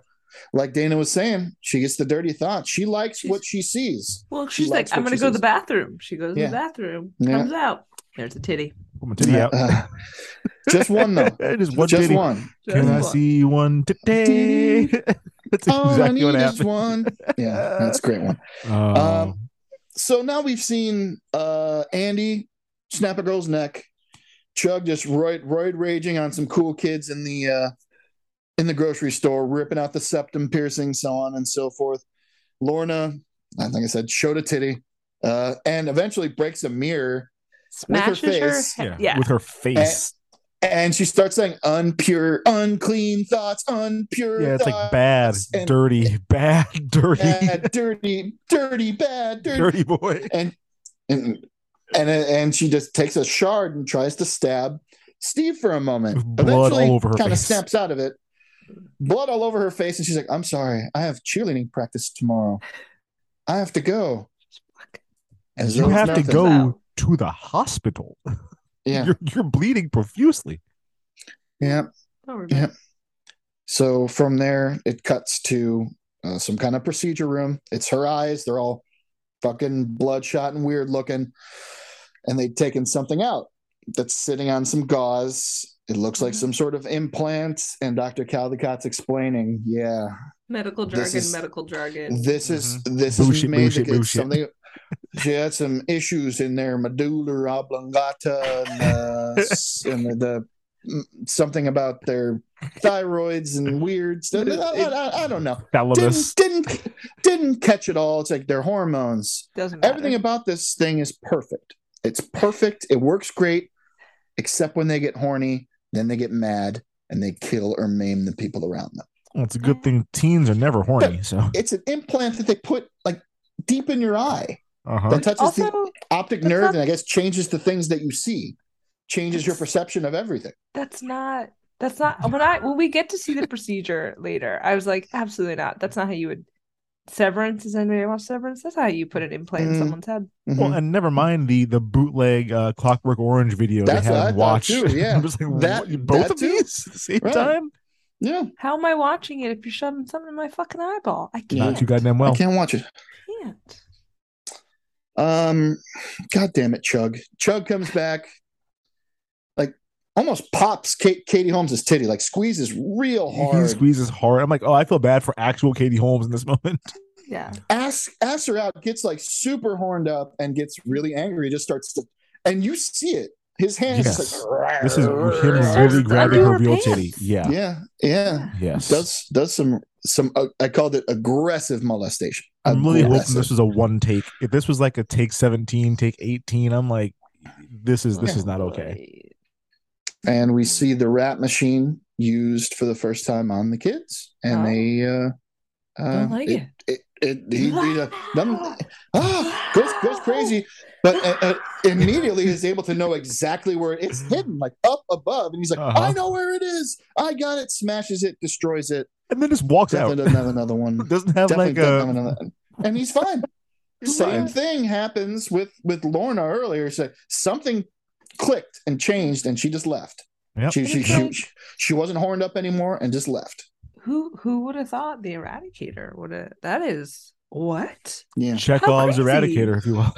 like Dana was saying, she gets the dirty thoughts. She likes what she sees. Well, she's likes like, I'm gonna she go to the bathroom. She goes to the bathroom, Yeah. comes out. There's a titty. Put my titty out. Uh, just one though. Just one just titty. one. Can I Just see one today? That's All I exactly need what is happened. one. Yeah, that's a great one. Oh, Um, so now we've seen uh Andy snap a girl's neck, Chug just roid roid raging on some cool kids in the uh in the grocery store, ripping out the septum piercing, so on and so forth. Lorna, I think I said, showed a titty, uh, and eventually breaks a mirror Smashes with her her. face. he- yeah, yeah. with her face. And she starts saying unpure, unclean thoughts, unpure. yeah, it's like bad, and dirty, bad, dirty, bad, dirty, dirty, bad, dirty, dirty boy. and and and and she just takes a shard and tries to stab Steve for a moment. With blood all over her kind of snaps out of it. Blood all over her face, and she's like, "I'm sorry, I have cheerleading practice tomorrow. I have to go." As You though it's have to go Wow. to the hospital. Yeah, You're, you're bleeding profusely. yeah, Don't worry about yeah. So from there, it cuts to uh, some kind of procedure room. It's her eyes; they're all fucking bloodshot and weird looking, and they've taken something out that's sitting on some gauze. It looks like Mhm. some sort of implant, and Dr. Caldicott's explaining, "Yeah, Medical jargon, is- medical jargon. this is this is Bullshit, made bullshit, bullshit. something." She had some issues in their medulla oblongata and, uh, and the, the mm, something about their thyroids and weird stuff. I, I- I don't know. Thalamus. Didn't didn't didn't catch it all. It's like their hormones. Doesn't matter. Everything about this thing is perfect. It's perfect. It works great, except when they get horny, then they get mad and they kill or maim the people around them. Well, it's a good thing teens are never horny. So, It's an implant that they put like deep in your eye uh-huh. that touches also, the optic nerve not- and I guess changes the things that you see, changes your perception of everything. that's not. That's not when I when we get to see the procedure later. I was like, absolutely not. That's not how you would. Severance is anybody watch Severance? That's how you put an implant in Mm. someone's head. Mhm. Well, and never mind the the bootleg uh, Clockwork Orange video That's they what I had thought watched. too, yeah. I'm just like, That- what, both that of too. these at the same Right. time? yeah, How am I watching it if you're shoving something in my fucking eyeball? I can't. Not too goddamn well. I can't watch it. can't. Um, God damn it, Chug. Chug comes back, like almost pops Kate, Katie Holmes' titty, like squeezes real hard. He squeezes hard. I'm like, oh, I feel bad for actual Katie Holmes in this moment. Yeah. Ass, ass her out, gets like super horned up and gets really angry. He just starts to, and you see it. His hands Yes. just like, This is him really grabbing her her real titty. Yeah. yeah, yeah. Yes. Does does some some uh, I called it aggressive molestation. I'm really hoping this was a one take. If this was like a take 17, take 18, I'm like, this is this is not okay. And we see the rat machine used for the first time on the kids, and Oh. they uh, uh Don't like it. it, it, he, he uh, them- ah, goes goes crazy, but uh, uh, immediately is able to know exactly where it's hidden, like up above, and he's like, Uh-huh. "I know where it is. I got it." Smashes it, destroys it. And then just walks Definitely out. doesn't have another one. Doesn't have Definitely like doesn't a have another, and he's fine. Same fine. thing happens with with Lorna earlier. So something clicked and changed, and she just left. Yep. She, she, she, she, she wasn't horned up anymore and just left. Who who would have thought the Eradicator would have? That is what? Yeah. Chekhov's How crazy. eradicator, if you will.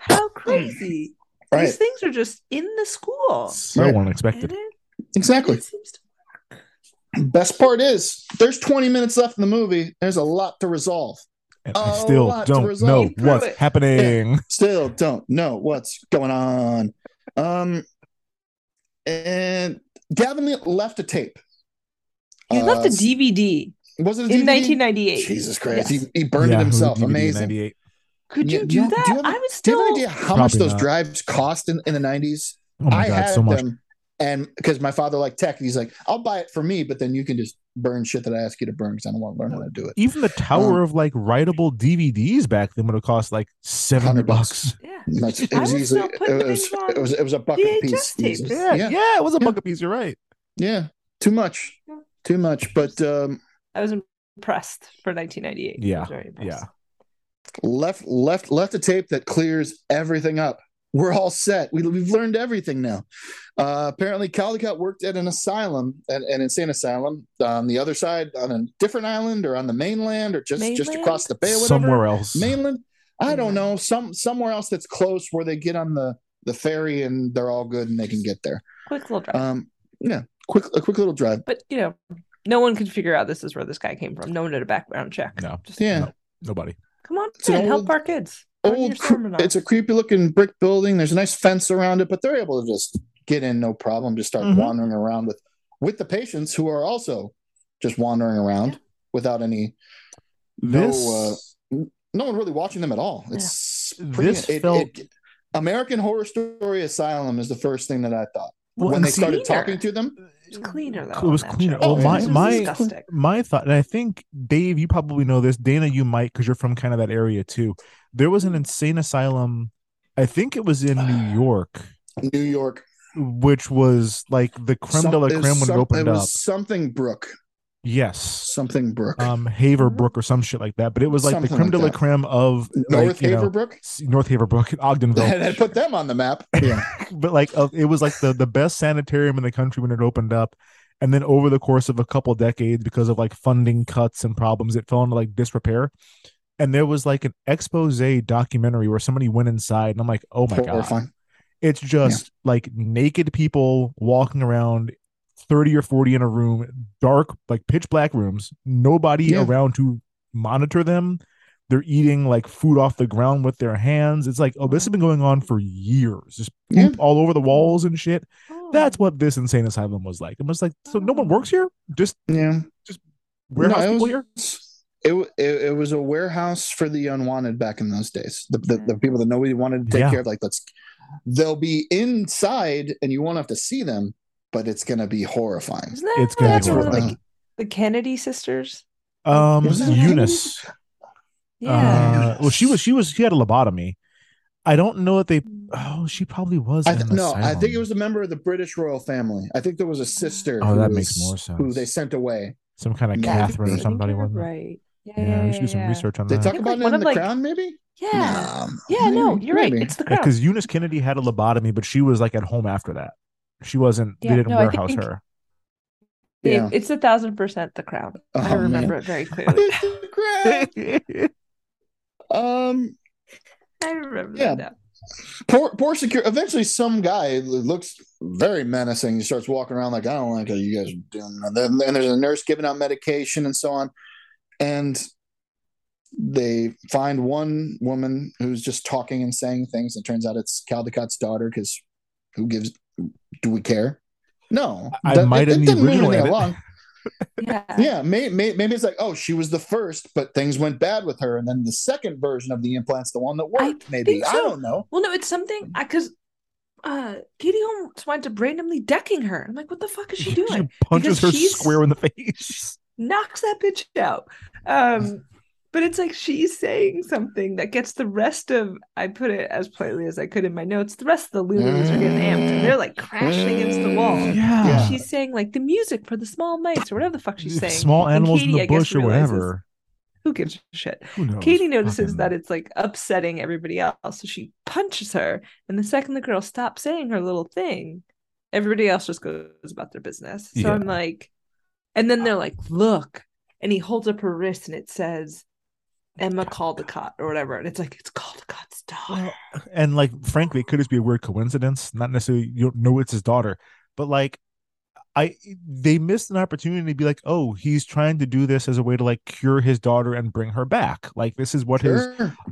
How crazy! Right. These things are just in the school. So Right. unexpected. And it, Exactly. it seems to Best part is there's 20 minutes left in the movie. There's a lot to resolve. And I A still don't know what's it. happening. Still don't know what's going on. Um, and Gavin left a tape. He left a Uh, DVD Was it a in 1998. Jesus Christ. Yes. He, he burned Yeah, it it was a himself. DVD Amazing. Could Yeah, you do do you- that? do you have- I was Do you have an idea how much those not. drives cost in, in the 90s? Oh my I god, had so much. them, and because my father liked tech, he's like, "I'll buy it for me, but then you can just burn shit that I ask you to burn because I don't want to learn how to do it. Even the tower Um, of like writable DVDs back then would have cost like seventy 100 bucks. Yeah. That's, it was was easily it was, things on it was it was a bucket VHS piece. tapes. Yeah, yeah, yeah, it was a Yeah. bucket piece. You're right. yeah. Too much, Yeah. too much. But um, I was impressed for 1998. Yeah, was yeah. left left left a tape that clears everything up. We're all set. We, we've learned everything now. Uh, apparently, Caldicott worked at an asylum, an, an insane asylum, on the other side, on a different island, or on the mainland, or just just across the bay, whatever. Somewhere else. Mainland. I don't know. Some somewhere else that's close where they get on the the ferry and they're all good and they can get there. Quick little drive. Um, yeah, quick a quick little drive. but you know, no one could figure out this is where this guy came from. No one did a background check. No. Just Yeah. No, nobody. come on It's an in, help our kids. Learn your old it's a creepy looking brick building. There's a nice fence around it but they're able to just get in no problem. Just start Mhm. wandering around with with the patients who are also just wandering around Yeah. without any This no uh, no one really watching them at all. It's pretty This it, felt- it- american horror story asylum is the first thing that i thought Well, when and they see- started Cleaner. talking to them It was cleaner though. It was cleaner. show. Oh, my- was my- disgusting. my thought, and I think Dave, you probably know this. Dana, you might because you're from kind of that area too. There was an mm. insane asylum. I think it was in New York, new york which was like the creme de la Some- it was creme when some- it opened was up. something brook Yes, something brook. Um, Haverbrook or some shit like that. But it was like the Something creme like de la that. creme of north like, you know, haverbrook? North Haverbrook, Ogdenville. and put them on the map. Yeah. But like uh, it was like the the best sanitarium in the country when it opened up. And then over the course of a couple decades because of like funding cuts and problems it fell into like disrepair. And there was like an expose documentary where somebody went inside and i'm like oh my god. It's just like naked people walking around 30 or 40 in a room dark like pitch black rooms nobody Yeah. around to monitor them they're eating like food off the ground with their hands it's like oh this has been going on for years just Yeah. poop all over the walls and shit Oh. that's what this insane asylum was like it was like so no one works here just Yeah. Just warehouse No, it people was, here It, it it was a warehouse for the unwanted back in those days. The the, the people that nobody wanted to take Yeah. care of. Like let's, they'll be inside and you won't have to see them, but it's gonna be horrifying. Isn't that It's gonna be one of the, horrifying. the Kennedy sisters? um eunice Yeah. uh well she was she was she had a lobotomy i don't know if they oh she probably was I th- an no, I think it was a member of the British royal family. I think there was a sister. Oh, who that was- makes more sense. Who they sent away. some kind of Yeah, catherine or somebody wasn't right. Yeah, yeah, yeah, we should do some yeah. research on They that They talk about like, it one in the like- crown, maybe. Yeah. Nah, Yeah, no, you're right. It's the crown. because eunice kennedy had a lobotomy but she was like at home after that she wasn't Yeah, they didn't no, warehouse think- her It- Yeah. It's a thousand percent the crown. I Oh, remember man. it very clearly. The crown. um, I remember Yeah. that now. poor poor secure eventually some guy looks very menacing he starts walking around like i don't like how you guys are doing and then and there's a nurse giving out medication and so on and they find one woman who's just talking and saying things and turns out it's caldicott's daughter because who gives do we care no I That- might it, in it the didn't move original edit. along Yeah. yeah may, may, maybe it's like oh she was the first but things went bad with her and then the second version of the implant's the one that worked maybe think i don't know Well, no, it's something because uh, Katie Holmes winds up randomly decking her. I'm like, what the fuck is she doing? she punches Because her square in the face Knocks that bitch out. Um, but it's like she's saying something that gets the rest of I put it as politely as I could in my notes. The rest of the loonies are getting amped and they're like crashing against the wall. Mm, yeah, Yeah. She's saying like the music for the small mice or whatever the fuck she's saying. small animals Katie, in I the guess, bush or whatever Who gives a shit? Who knows? Katie notices Fucking- that it's like upsetting everybody else, so she punches her. And the second the girl stops saying her little thing, everybody else just goes about their business. So Yeah. I'm like, and then they're ah. like, "Look," and he holds up her wrist, and it says Emma Caldicott or whatever, and it's like it's Caldicott's daughter. and like frankly it could just be a weird coincidence not necessarily you don't know it's his daughter but like i they missed an opportunity to be like oh he's trying to do this as a way to like cure his daughter and bring her back like this is what his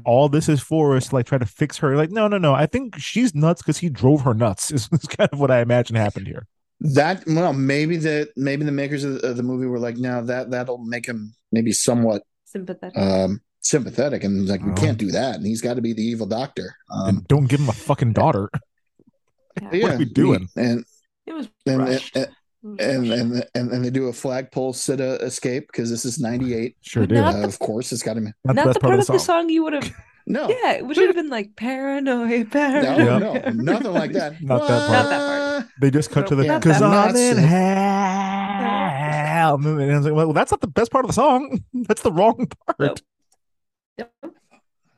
all this is for is to like try to fix her like no no no i think she's nuts because he drove her nuts is, is kind of what i imagine happened here That well, maybe the maybe the makers of the, of the movie were like, now that that'll make him maybe somewhat Sympathetic. um, sympathetic, and like we Oh. can't do that, and he's got to be the evil doctor. and Um, don't give him a fucking daughter Yeah. yeah, are we doing? And It was and, rushed. and and and and, and they do a flagpole sitta escape because this is 98 Sure do. Not Uh, of course it's got to be Not, Not the the best part of the the song. song you would have. no Yeah, it should have been like paranoid, no paranoid. no nothing like that Not that part. Not that They just cut to the because not I'm in hell. And I was like, well, that's not the best part of the song. That's the wrong part. Nope.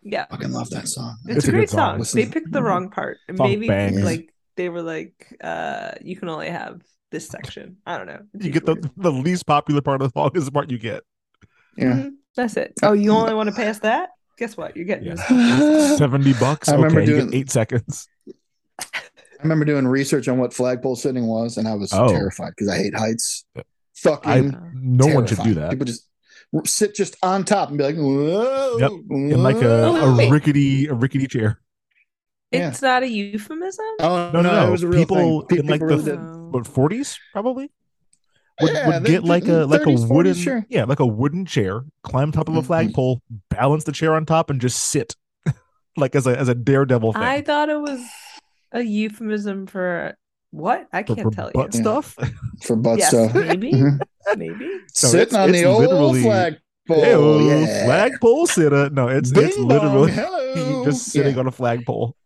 Yeah, I fucking love that song it's, It's a a great song. song. They picked the wrong part. And Song Maybe bangs. like they were like, uh, you can only have this section. I don't know. It You get the, weird. the least popular part of the song is the part you get. yeah Mhm, That's it. Oh, you only want to pass that? Guess what? You're getting Yeah. 70 bucks. I remember okay, you doing- get eight seconds. I remember doing research on what flagpole sitting was, and I was Oh. terrified because I hate heights. I Fucking no one should do that. People just sit just on top and be like, "Whoa!" Yep. In like a, Oh, a rickety a rickety chair. Yeah. It's not a euphemism. Oh No, no, no. it was a real People thing. in, like, really the- did. What forties probably? Would, Yeah, would they- get like they- a like 30s, a 40s, wooden sure. yeah like a wooden chair, climb top of a Mhm. flagpole, balance the chair on top, and just sit like as a as a daredevil thing. I thought it was a euphemism for what? I can't for tell you. butt Yeah. stuff. for butt Yes, stuff. maybe, maybe. Sitting it's- on it's the old literally- flagpole. Ew, yeah. flagpole sitter. No, it's it's Bing literally hello. just sitting Yeah. on a flagpole,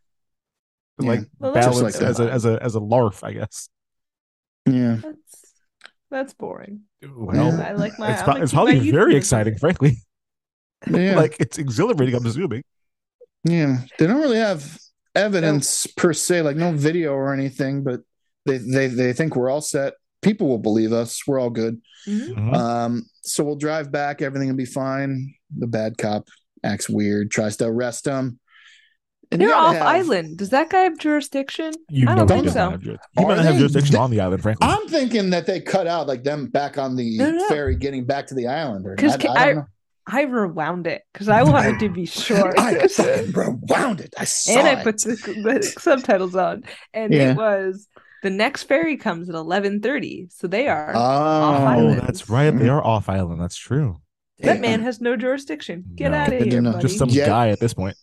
Yeah. like Well, balanced like as a as a as a larf, I guess. Yeah. That's that's boring. Well, I like my. it's, pro- it's keep my probably very euphemism. exciting, frankly. Yeah. Like it's exhilarating. I'm assuming. Yeah, they don't really have evidence per se, like no video or anything, but they they they think we're all set. People will believe us. We're all good. Mhm. Mhm. Um, so we'll drive back. Everything will be fine. The bad cop acts weird, tries to arrest him. And you They're off have- island. Does that guy have jurisdiction? You I don't think so. not have juris- He might not have jurisdiction They- on the island, frankly. I'm thinking that they cut out like them back on the No, no, no. ferry getting back to the island. Because I, 'Cause I I- I rewound it because I wanted to be sure. I rewound it. I saw and I put the, the subtitles on, and Yeah. it was the next ferry comes at eleven thirty, so they are. Oh, oh, that's right. They are off island. That's true. that yeah. man has no jurisdiction. Get No. out of Good here, buddy. Just some Yeah. guy at this point.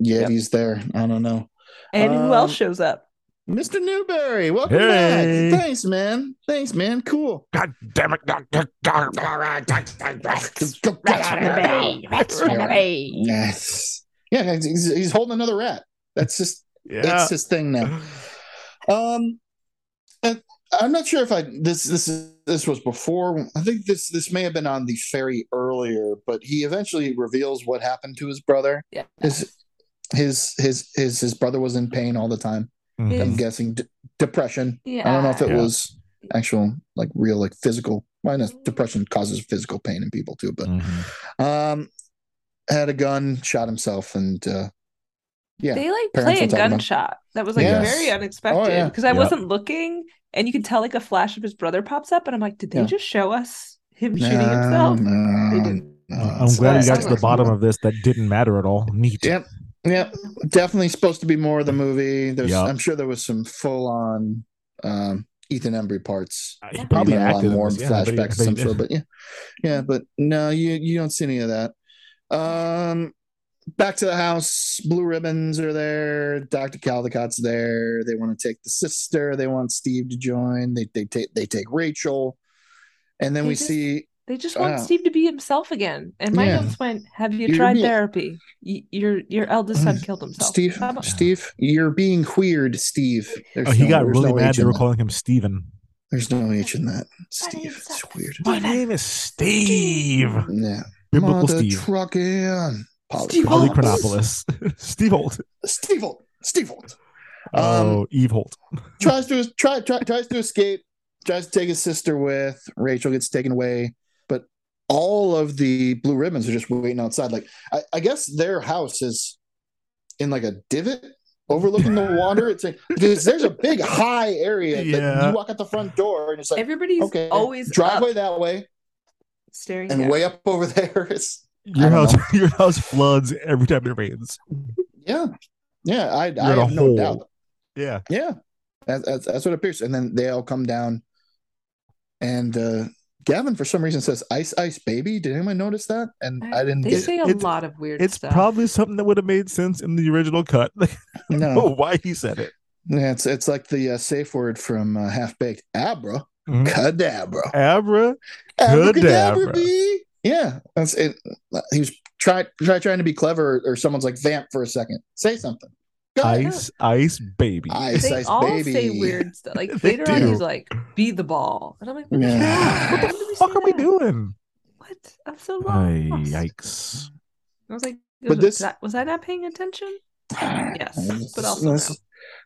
Yeah, he's there. I don't know. and who Um, else shows up? Mr. Newberry, welcome Hey. back. Thanks, man. Thanks, man. Cool. God damn it! Yes. Yeah, he's, he's holding another rat. That's just Yeah. that's his thing now. Um, and I'm not sure if I this this this was before. I think this this may have been on the ferry earlier, but he eventually reveals what happened to his brother. Yeah. His his his his his brother was in pain all the time. Mhm. I'm guessing d- depression. Yeah. I don't know if it Yeah. was actual like real like physical. Well, no, depression causes physical pain in people too, but Mhm. um, had a gun, shot himself, and uh, yeah, They like play a gunshot. That was like Yes. very unexpected Oh, yeah. because I Yep. wasn't looking, and you could tell like a flash of his brother pops up, and I'm like, did they Yeah. just show us him shooting himself? no, They didn't. no, I'm glad we got to the bottom of this. That didn't matter at all. Neat. Yep, yep, definitely supposed to be more of the movie. There's, Yep. I'm sure there was some full on um, Ethan Embry parts. Uh, He probably Even a lot acted in more yeah, I bet he- I flashbacks, bet he I'm sure, did. but yeah, yeah, but no, you you don't see any of that. Um, back to the house. Blue ribbons are there. Doctor Caldicott's there. They want to take the sister. They want Steve to join. They they take they take Rachel, and then They we just- see They just want Wow. Steve to be himself again. And my Yeah. notes went, "Have you You're tried being- therapy? Y- your your eldest son mm. killed himself." Steve. About- Steve, you're being weird, Steve. Oh, there's Oh, he no- got really no mad. They were that. calling him Steven. There's no H in that. Steve. It's weird. My name is Steve. Yeah. Biblical Mother Steve. trucking. Poly- Steve Polly Holt. Chronopolis. Steve Holt. Steve Holt. Steve Holt. Um, Oh, Eve Holt. tries to try, try tries to escape. Tries to take his sister with. Rachel gets taken away, but all of the blue ribbons are just waiting outside. Like I, I guess their house is in like a divot overlooking the water. It's like because there's a big high area. that Yeah. you walk out the front door and it's like Everybody's okay, always driveway up, that way staring and down. way up over there. It's Your I don't house, your house floods every time it rains. yeah, yeah. I, I in a have no hole. doubt. Yeah. Yeah, that's, that's that's what it appears. And then they all come down, and uh Gavin for some reason says "Ice Ice Baby." Did anyone notice that? And I, didn't They get say a It's- lot of weird It's stuff. probably something that would have made sense in the original cut. no. why he said it. Yeah, it's it's like the uh, safe word from uh, Half Baked. Abra. Mhm. cadabra. Abra. Abracadabra, Cadabra. B. Yeah, that's it. He was try, try trying to be clever, or someone's like vamp for a second. Say something. Go ahead. Ice, ice, baby. Ice, they ice, all baby. say weird stuff. Like They later on, he's like, "Be the ball," and I'm like, Yeah. what the fuck are we doing? What? I'm so Ay, lost. yikes. I was like, But was, this- that, was I not paying attention? Yes, This but also this,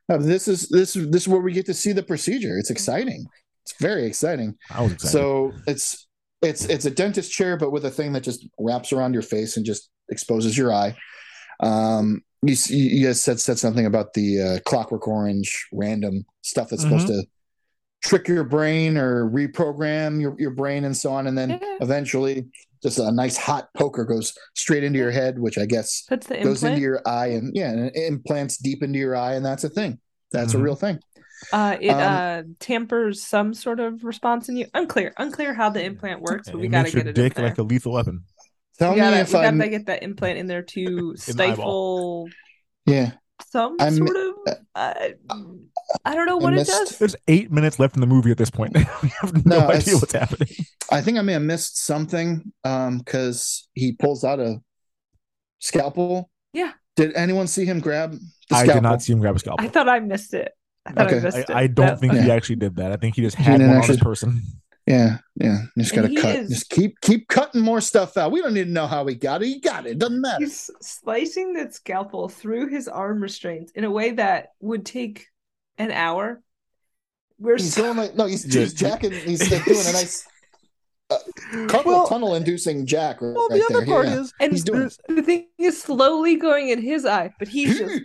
uh, this is this is this is where we get to see the procedure. It's exciting. It's very exciting. I was. So it's it's it's a dentist chair, but with a thing that just wraps around your face and just exposes your eye. Um, you you guys said said something about the uh, Clockwork Orange random stuff that's supposed Mm-hmm. to trick your brain or reprogram your, your brain and so on, and then Yeah. eventually just a nice hot poker goes straight into your head, which I guess goes into your eye and yeah, and implants deep into your eye, and that's a thing. That's Mhm. a real thing. Uh, it Um, uh tampers some sort of response in you. Unclear, unclear how the implant works, but we gotta makes your get it in dick there. like a lethal weapon. Tell we me gotta, if I'm gotta get that implant in there to stifle yeah. some I'm- sort of. Uh, I don't know what it missed- does. There's eight minutes left in the movie at this point. we have no, No, idea what's happening. I think I may have missed something um because he pulls out a scalpel. Yeah. Did anyone see him grab the I did not see him grab a scalpel. I thought I missed it. I Okay. I missed I. I don't That- think he actually did that. I think he just He had didn't one on his person. Yeah, yeah. Just gotta cut. is- Just keep keep cutting more stuff out. We don't need to know how he got it. He got it. Doesn't matter. He's slicing that scalpel through his arm restraints in a way that would take an hour. We're He's so going like no. He's, Yeah. he's jacking. He's like, doing a nice uh, carpal Well- tunnel inducing jack. Right Well, the right other there. part yeah. is and he's doing there's- the thing is slowly going in his eye, but he's just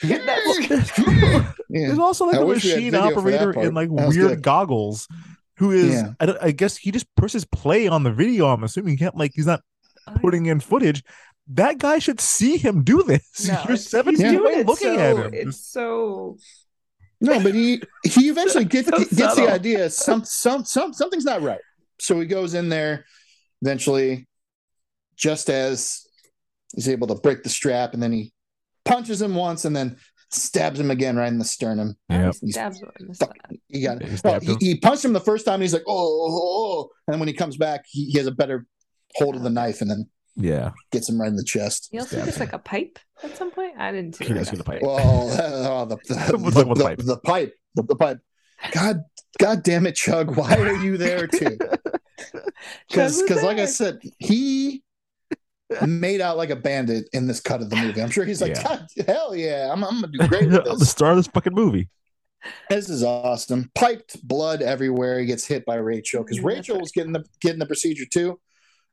Get that- yeah. There's also like I a wish we had machine video for that operator in like weird good. goggles who is Yeah. I, I guess he just presses play on the video. I'm assuming he can't like he's not oh, putting in footage. That guy should see him do this. No, You're it's- seven he's feet doing away it looking so, at him. It's so No, but he he eventually gets So gets the idea some some some something's not right. So he goes in there eventually, just as he's able to break the strap, and then he punches him once, and then stabs him again right in the sternum. Yeah. he stabs him the He got He well, he, he punched him the first time, and he's like, oh, oh, oh, oh," and then when he comes back, he, he has a better hold of the knife, and then Yeah. gets him right in the chest. He also gets like a pipe at some point. I didn't see He that. does get a pipe. Well, oh, the, the, the, the the- pipe. the pipe, the, the pipe. God, God damn it, Chug! Why are you there too? Because, because, like I said, he made out like a bandit in this cut of the movie. I'm sure he's like, Yeah. Hell yeah, I'm, I'm gonna do great with I'm the star of this fucking movie. This is awesome. Piped blood everywhere. He gets hit by Rachel because Rachel right. was getting the getting the procedure too.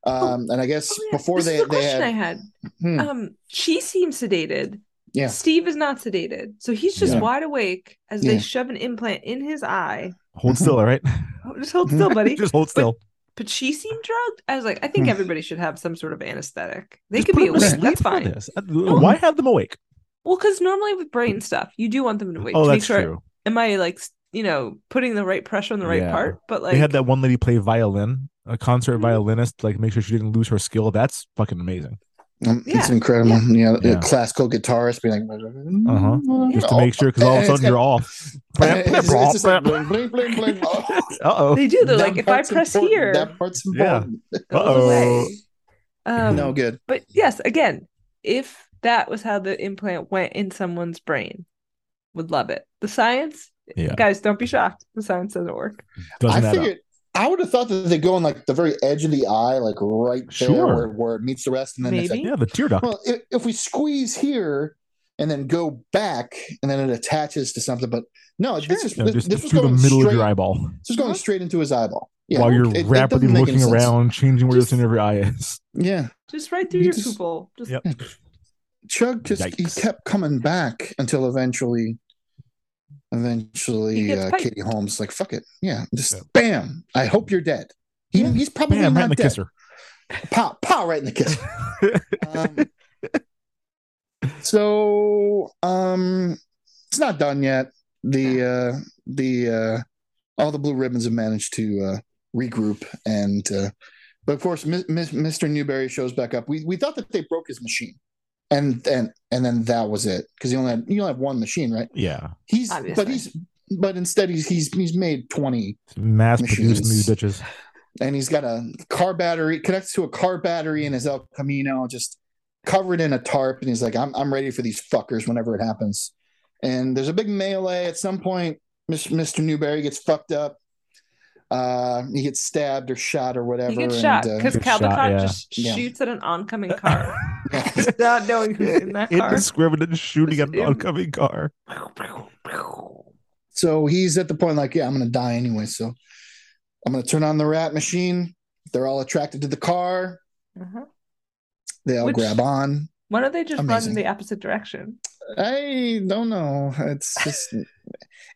Um, and I guess Oh, yeah. before This they is the they question had, I had. Hmm, Um, she seems sedated. yeah, Steve is not sedated, so he's just Yeah. wide awake as Yeah. they shove an implant in his eye. Hold still, all right? Oh, just hold still, buddy. Just hold still. But she seemed drugged. I was like, I think Hmm. everybody should have some sort of anesthetic. They Just could be awake. That's fine. this. Uh, Why have them awake? Well, because normally with brain stuff, you do want them to wake Oh, to make sure. true. Am I like, you know, putting the right pressure on the right Yeah. part? But like, they had that one lady play violin, a concert Mhm. violinist, like make sure she didn't lose her skill. That's fucking amazing. Um, Yeah. it's incredible. Yeah, Yeah. a classical guitarist being like, Uh-huh. Just to make sure, because all of a sudden it's you're off. Oh, Uh oh. they do. They're that like, if I press important. here, that part's Yeah. important. it Uh oh. Um, no good. But yes, again, if that was how the implant went in someone's brain, would love it. The science, Yeah. guys, don't be shocked. The science doesn't work. Doesn't I add up. Figured I would have thought that they go on like the very edge of the eye, like right there Sure. where, where it meets the rest, and then it's like, Maybe. Yeah, the tear duct. well, if, if we squeeze here and then go back, and then it attaches to something, but no, this is No, this, just this was through the going middle straight, of your eyeball This was going uh-huh. straight into his eyeball. Yeah, while you're it- it rapidly doesn't make any looking around, changing where the Just- center of your eye is. Yeah, Just right through You your just- pupil. Just Yep. Chug just he kept coming back until eventually, He eventually, uh. Katie Holmes like, "Fuck it, yeah, just Yeah. bam. I hope you're dead." He, Yeah. He's probably Bam, right in the dead. kisser. Pow, pow, right in the kiss. um, so um it's not done yet the uh the uh all the blue ribbons have managed to uh regroup and uh but of course Mi- Mi- mr newberry shows back up we we thought that they broke his machine and and and then that was it because you only had you only have one machine right yeah. he's Obviously. but he's but instead he's he's he's made twenty, Mass produced Machines. bitches. and he's got a car battery connects to a car battery in his El Camino, just covered in a tarp, and he's like, "I'm I'm ready for these fuckers whenever it happens." And there's a big melee at some point. Mr. Newberry gets fucked up. Uh, he gets stabbed or shot or whatever. He gets and, shot uh, because Gets shot, Caldicott yeah. just Yeah. shoots at an oncoming car, not knowing who's in that car. Indiscriminate shooting at an Just- oncoming car. So he's at the point like, yeah, I'm gonna die anyway. So I'm gonna turn on the rat machine. They're all attracted to the car. Uh-huh. They all Which- grab on. Why don't they just run in the opposite direction? I don't know. It's just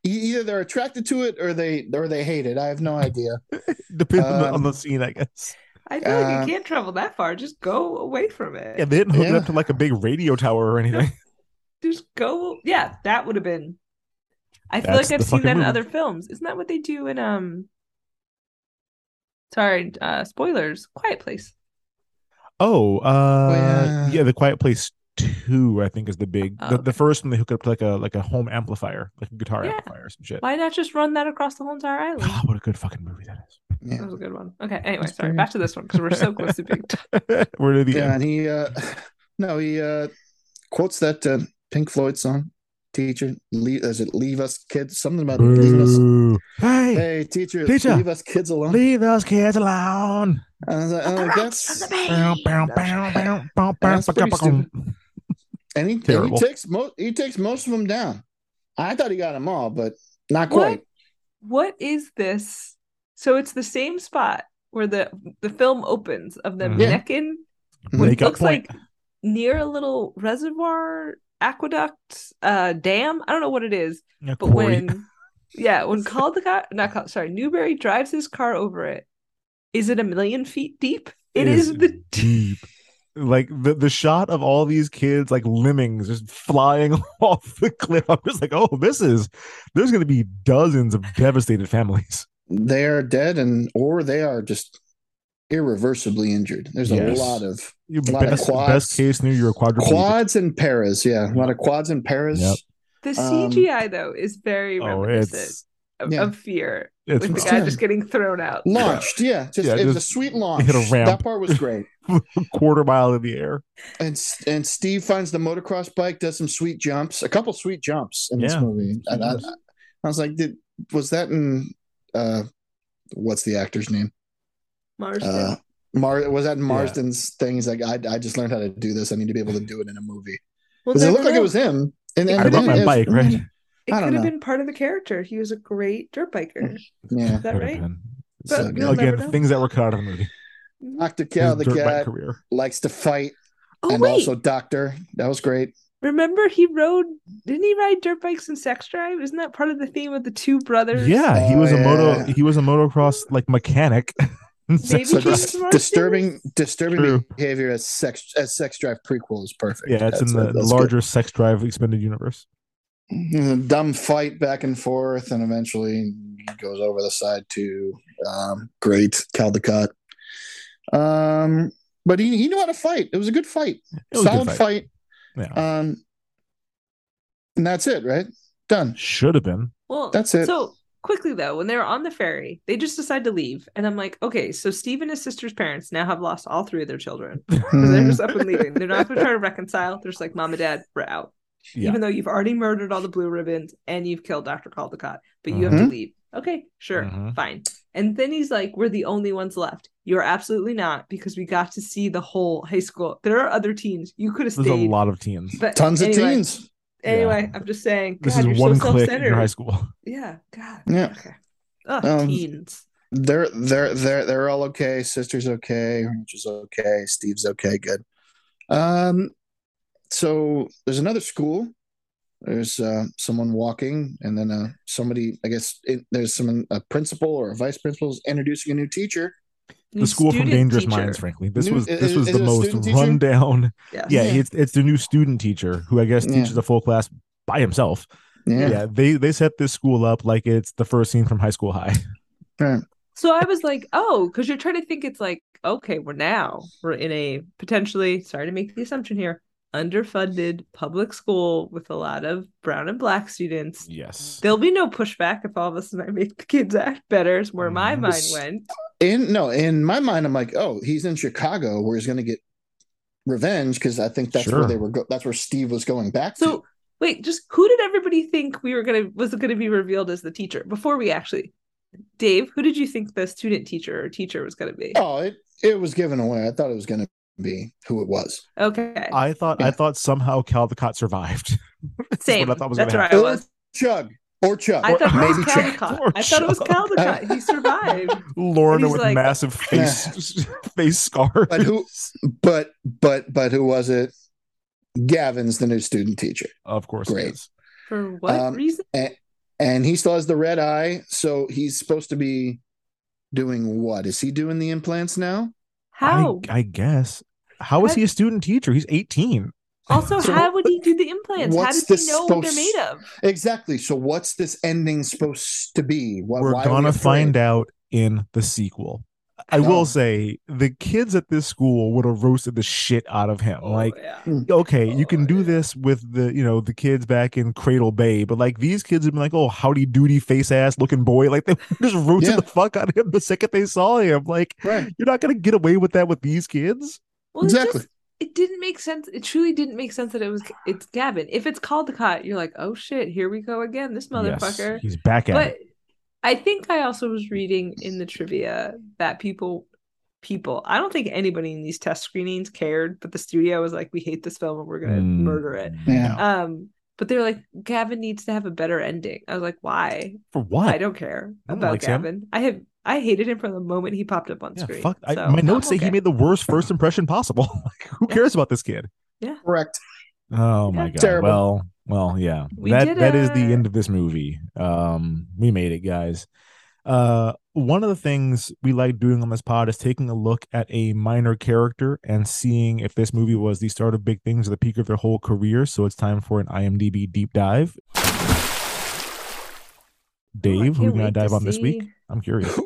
either they're attracted to it or they or they hate it. I have no idea. Depending on the- on Um, the scene, I guess. I feel like Uh, you can't travel that far. Just go away from it. Yeah, they didn't hook it up to like a big radio tower or anything. Just go. Yeah, that would have been. I feel That's like I've seen that fucking in other films. Isn't that what they do in um? Sorry, uh spoilers. Quiet Place. Oh, uh, yeah. yeah. The Quiet Place Two, I think, is the big. Oh, the, okay. the first one they hook up to like a like a home amplifier, like a guitar Yeah. amplifier or some shit. Why not just run that across the whole entire island? Oh, what a good fucking movie that is. Yeah. That was a good one. Okay. Anyway, That's sorry. pretty- Back to this one because we're so close to being done. is. We're to the Yeah, end. and he uh no, he uh quotes that uh, Pink Floyd song. Teacher, leave is it leave us kids? Something about leaving us. Hey, Hey, teacher, Teacher, leave us kids alone. leave us kids alone. I was like, oh, like, that's That's pretty stupid. Bow. and he, and he takes most he takes most of them down. I thought he got them all, but not What? quite. What is this? So it's the same spot where the the film opens of them Mhm. Yeah. necking. What Make looks point. like near a little reservoir, aqueduct, uh, dam. I don't know what it is, Yeah, but Corey. when yeah, when called the Caldicott, not Cald, sorry, Newberry drives his car over it, is it a million feet deep? It is, the deep. Like the the shot of all these kids like lemmings just flying off the cliff. I'm just like, oh, this is there's going to be dozens of devastated families. They are dead and or they are just irreversibly injured. There's Yes. a lot of You A lot of best, quads. best case scenario, you're a quadriplegic. quads and paras. Yeah, a lot of quads and paras. Yep. the Um, CGI though is very Oh, reminiscent it's of, yeah. of fear it's with the guy fun. just getting thrown out. Launched, yeah, just Yeah, it was a sweet launch. hit a ramp. That part was great. a quarter mile in the air. and and Steve finds the motocross bike, does some sweet jumps, a couple sweet jumps in this movie. And I, I was like, did was that in uh, what's the actor's name? Marsden. Uh, Mar was that in Marsden's thing? He's like, I, I just learned how to do this. I need to be able to do it in a movie. Well, it looked like it was him. And, It and I could've brought my bike, right? It could have know. been part of the character. He was a great dirt biker. Yeah. Is that right? But So you'll Again, things that were cut out of the movie. Dr. Cal, the cat, career. likes to fight. Oh and wait, also Doctor. That was great. remember he rode? Didn't he ride dirt bikes in Sex Drive? Isn't that part of the theme of the two brothers? Yeah, he Oh, was a moto. He was a motocross like mechanic. Maybe So he dis- was disturbing disturbing True. behavior as sex as sex drive prequel is perfect. yeah, it's That's- in the that's larger sex drive expanded universe. good. dumb fight back and forth, and eventually he goes over the side to um, great Caldicott. Um, but he, he knew how to fight. It was a good fight, It was a good solid fight. fight. Yeah, Um, and that's it, right? Done. should have been. Well, That's it. So quickly though, when they were on the ferry, they just decide to leave, and I'm like, okay, so Steve and his sister's parents now have lost all three of their children they're just up and leaving. They're not going to try to reconcile. They're just like, mom and dad, we're out. Yeah. Even though you've already murdered all the blue ribbons and you've killed Dr. Caldicott, but you have to Mhm. leave. Okay, sure, Mhm. fine. And then he's like, we're the only ones left. You're absolutely not because we got to see the whole high school. There are other teens. You could have stayed. There's a lot of teens. But Tons of anyway, teens. Anyway, I'm just saying. This is you're one so click in your high school. Yeah, God. Yeah. Okay. Ugh, Um, teens. They're they're they're they're all okay. Sister's okay. Rich is okay. Steve's okay. Good. Um, so there's another school. There's uh, someone walking, and then uh, somebody. I guess it, there's someone, a principal or a vice principal, is introducing a new teacher. The school from Dangerous teacher. Minds, frankly. This New- was is- this was is the most student teacher? rundown. Yeah, Yeah. it's it's the new student teacher who I guess Yeah. teaches a full class by himself. Yeah. Yeah. they they set this school up like it's the first scene from High School High. Right. So I was like, oh, because you're trying to think it's like, okay, we're now we're in a potentially sorry to make the assumption here, underfunded public school with a lot of brown and black students. Yes. There'll be no pushback if all of a sudden I make the kids act better, is where my mind went. In no, in my mind, I'm like, oh, he's in Chicago where he's going to get revenge because I think that's Sure. where they were. Go- that's where Steve was going back to. So wait, just who did everybody think we were gonna was gonna be revealed as the teacher before we actually Dave, who did you think the student teacher or teacher was gonna be? Oh, it it was given away. I thought it was going to be who it was. Okay. I thought I thought somehow Caldicott survived. That's Same. what I thought was That's gonna where happen. I was. Chug or Chug. I thought it was Chug. Caldicott. I thought it was Or Caldicott. He survived. Lorna with like- massive face face scars. But who? But but but who was it? Gavin's the new student teacher, Of course, Great. it is. For what Um, reason? and he still has the red eye. So he's supposed to be doing what? Is he doing the implants now? How? I, I guess. How is How- he a student teacher? He's 18. also, So how would he do the implants? How what's does he know what they're made of? Exactly. So what's this ending supposed to be? What, We're why are we gonna afraid? find out in the sequel. I will Oh. say the kids at this school would have roasted the shit out of him. Oh, like, yeah. Hmm. okay, you can Oh, do yeah. this with the you know the kids back in Cradle Bay, but like these kids have been like, oh, howdy doody face ass looking boy, like they just roasted Yeah. the fuck out of him the second they saw him. Like, Right. you're not gonna get away with that with these kids. Well, it Exactly. just- It didn't make sense. It truly didn't make sense that it was it's Gavin. If it's Caldicott, you're like, oh shit, here we go again, this motherfucker. Yes, he's back at but it. I think I also was reading in the trivia that people people I don't think anybody in these test screenings cared, but the studio was like, we hate this film and we're gonna Mm, murder it. Yeah. Um, but they're like, Gavin needs to have a better ending. I was like, why? For what? I don't care No one about likes him. Gavin. I have I hated him from the moment he popped up on Yeah, screen. fuck. So, my I'm notes say he made the worst first impression possible. like, who Yeah. cares about this kid? Yeah. Correct. Oh my god. Terrible. Well, well, yeah. We that did that is the end of this movie. Um, we made it, guys. Uh, one of the things we like doing on this pod is taking a look at a minor character and seeing if this movie was the start of big things or the peak of their whole career. So it's time for an IMDb deep dive. Dave, who can't we gonna dive on this week? I'm curious.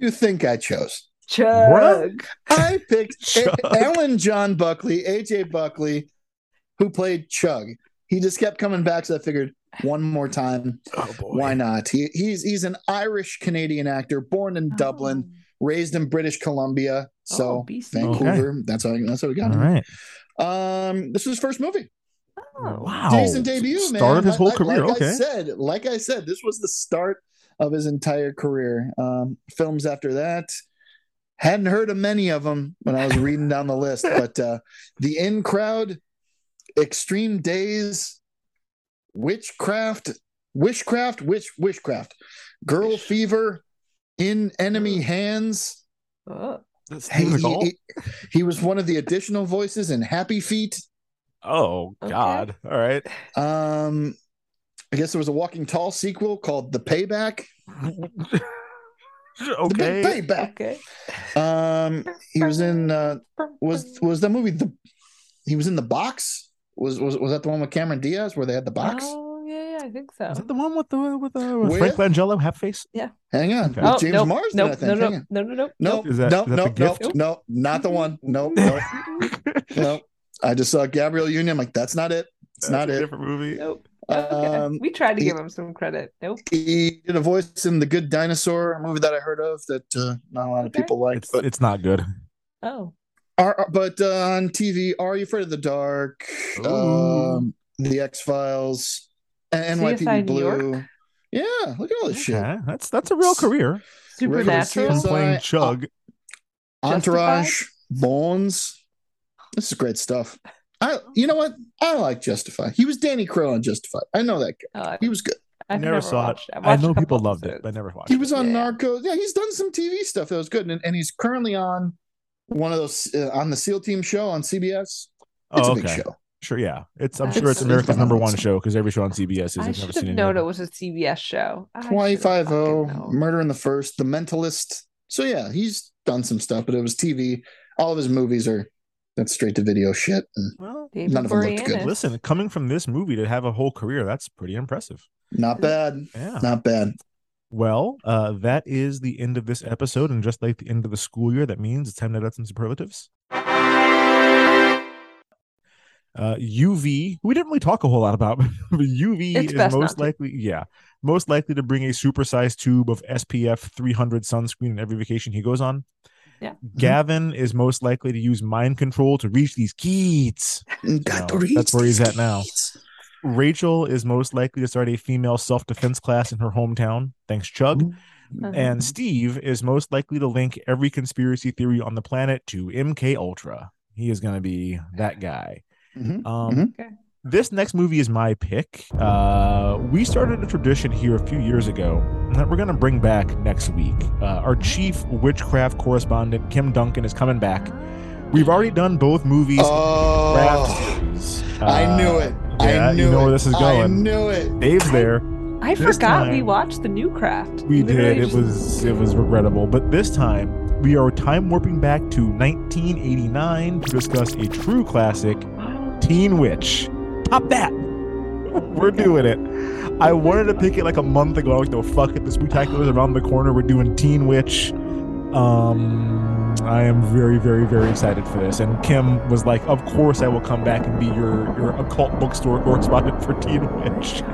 You think I chose? Chug. I picked Chug. Alan John Buckley, AJ Buckley, who played Chug. He just kept coming back, so I figured one more time, Oh why not? He, he's he's an Irish Canadian actor, born in Dublin, raised in British Columbia, so Oh, BC. Vancouver. That's how that's how we got All him. right. Um, this was his first movie. Oh. Wow. Decent debut, man. Start of his whole like- career. Like I okay. said, like I said, this was the start of his entire career. Um, films after that, hadn't heard of many of them when I was reading down the list, but uh, the In Crowd, Extreme Days, Witchcraft, Wishcraft, Witch, Wishcraft, Girl Fever, In Enemy Hands. Oh. Hey, he, he- he was one of the additional voices in Happy Feet. oh Okay. God. All right. Um, I guess there was a Walking Tall sequel called The Payback. Okay. Big Payback. Okay. Um, he was in uh, was was that movie the he was in the box? Was was was that the one with Cameron Diaz where they had the box? Oh yeah, yeah, I think so. Is that the one with the with the with With? Frank Langella half face? Yeah. Hang on, Okay. Oh, James nope, Marsden. nope, I think. no, Hang no, on. no, no, no, Nope, Is that- nope, is that the gift? nope, nope, not the one. Nope, nope, nope. I just saw Gabrielle Union. I'm like, that's not it. It's That's not a it. different movie. Nope. Okay. Um, we tried to he- give him some credit. Nope. He did a voice in The Good Dinosaur, a movie that I heard of that uh, not a lot of Okay. people liked. It's But it's not good. Oh. Are, but uh, on TV, Are You Afraid of the Dark? Um, the X Files, CSI NYPD New York? Blue. Yeah, look at all this shit. That's that's a real career. Supernatural. Playing I- Chug. Entourage, Bones. This is great stuff. I, you know what? I like Justify. He was Danny Crowe on Justify. I know that guy. I, He was good. I've never, saw watched it. I've I know people loved it, but I never watched He it. was on Yeah. Narcos. Yeah, he's done some TV stuff that was good, and, and he's currently on one of those uh, on the SEAL Team show on CBS. It's Oh, a big okay. show. Sure, yeah. It's I'm It's- sure it's it's America's fun. number one show because every show on CBS is. I I've should seen have known it it. was a CBS show. I should've Twenty five fucking O, known. Murder in the First, The Mentalist. So yeah, he's done some stuff, but it was TV. All of his movies are that's straight to video shit. And Well, David None of them looked good. Listen, coming from this movie to have a whole career, that's pretty impressive. not bad. Yeah. Not bad. Well, uh, that is the end of this episode, and just like the end of the school year, that means it's time to add some superlatives. Uh, UV, we didn't really talk a whole lot about, but UV It's is most likely, yeah, most likely to bring a supersized tube of SPF 300 sunscreen in every vacation he goes on. Yeah. Gavin is most likely to use mind control to reach these kids. Got No, to reach that's where he's these at now. Keys. Rachel is most likely to start a female self defense class in her hometown. Thanks, Chug. Uh-huh. And Steve is most likely to link every conspiracy theory on the planet to MK Ultra. He is going to be that guy. Mhm, Um, mhm. Okay. This next movie is my pick. Uh, we started a tradition here a few years ago that we're going to bring back next week. Uh, our chief witchcraft correspondent, Kim Duncan, is coming back. We've already done both movies. Oh, craft series. I Uh, knew it. Yeah, I knew you know it. where this is going. I knew it. Dave's there. I This forgot we watched the new craft. We Literally did. It was it was regrettable, but this time we are time warping back to 1989 to discuss a true classic, Teen Witch. Pop that. We're doing it. I wanted to pick it like a month ago. I was like, no, fuck it. The spectacular is around the corner. We're doing Teen Witch. Um, I am very, very, very excited for this. And Kim was like, "Of course, I will come back and be your your occult bookstore correspondent for Teen Witch."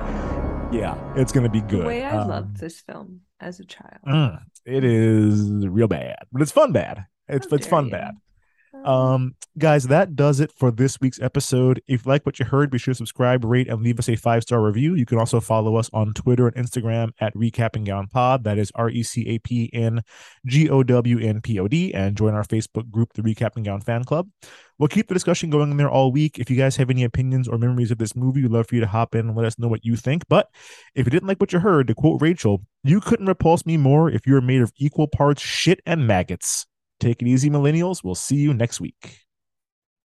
Yeah, it's gonna be good. The way I Um, loved this film as a child. Mm, it is real bad, but it's fun bad. It's How it's fun you. bad. Um, guys, that does it for this week's episode. If you like what you heard, be sure to subscribe, rate, and leave us a five star review. You can also follow us on Twitter and Instagram at Recapping Gown Pod. That is R E C A P N G O W N P O D, and join our Facebook group, the Recapping Gown Fan Club. We'll keep the discussion going in there all week. If you guys have any opinions or memories of this movie, we'd love for you to hop in and let us know what you think. But if you didn't like what you heard, to quote Rachel, you couldn't repulse me more if you were made of equal parts shit and maggots. Take it easy, millennials. We'll see you next week.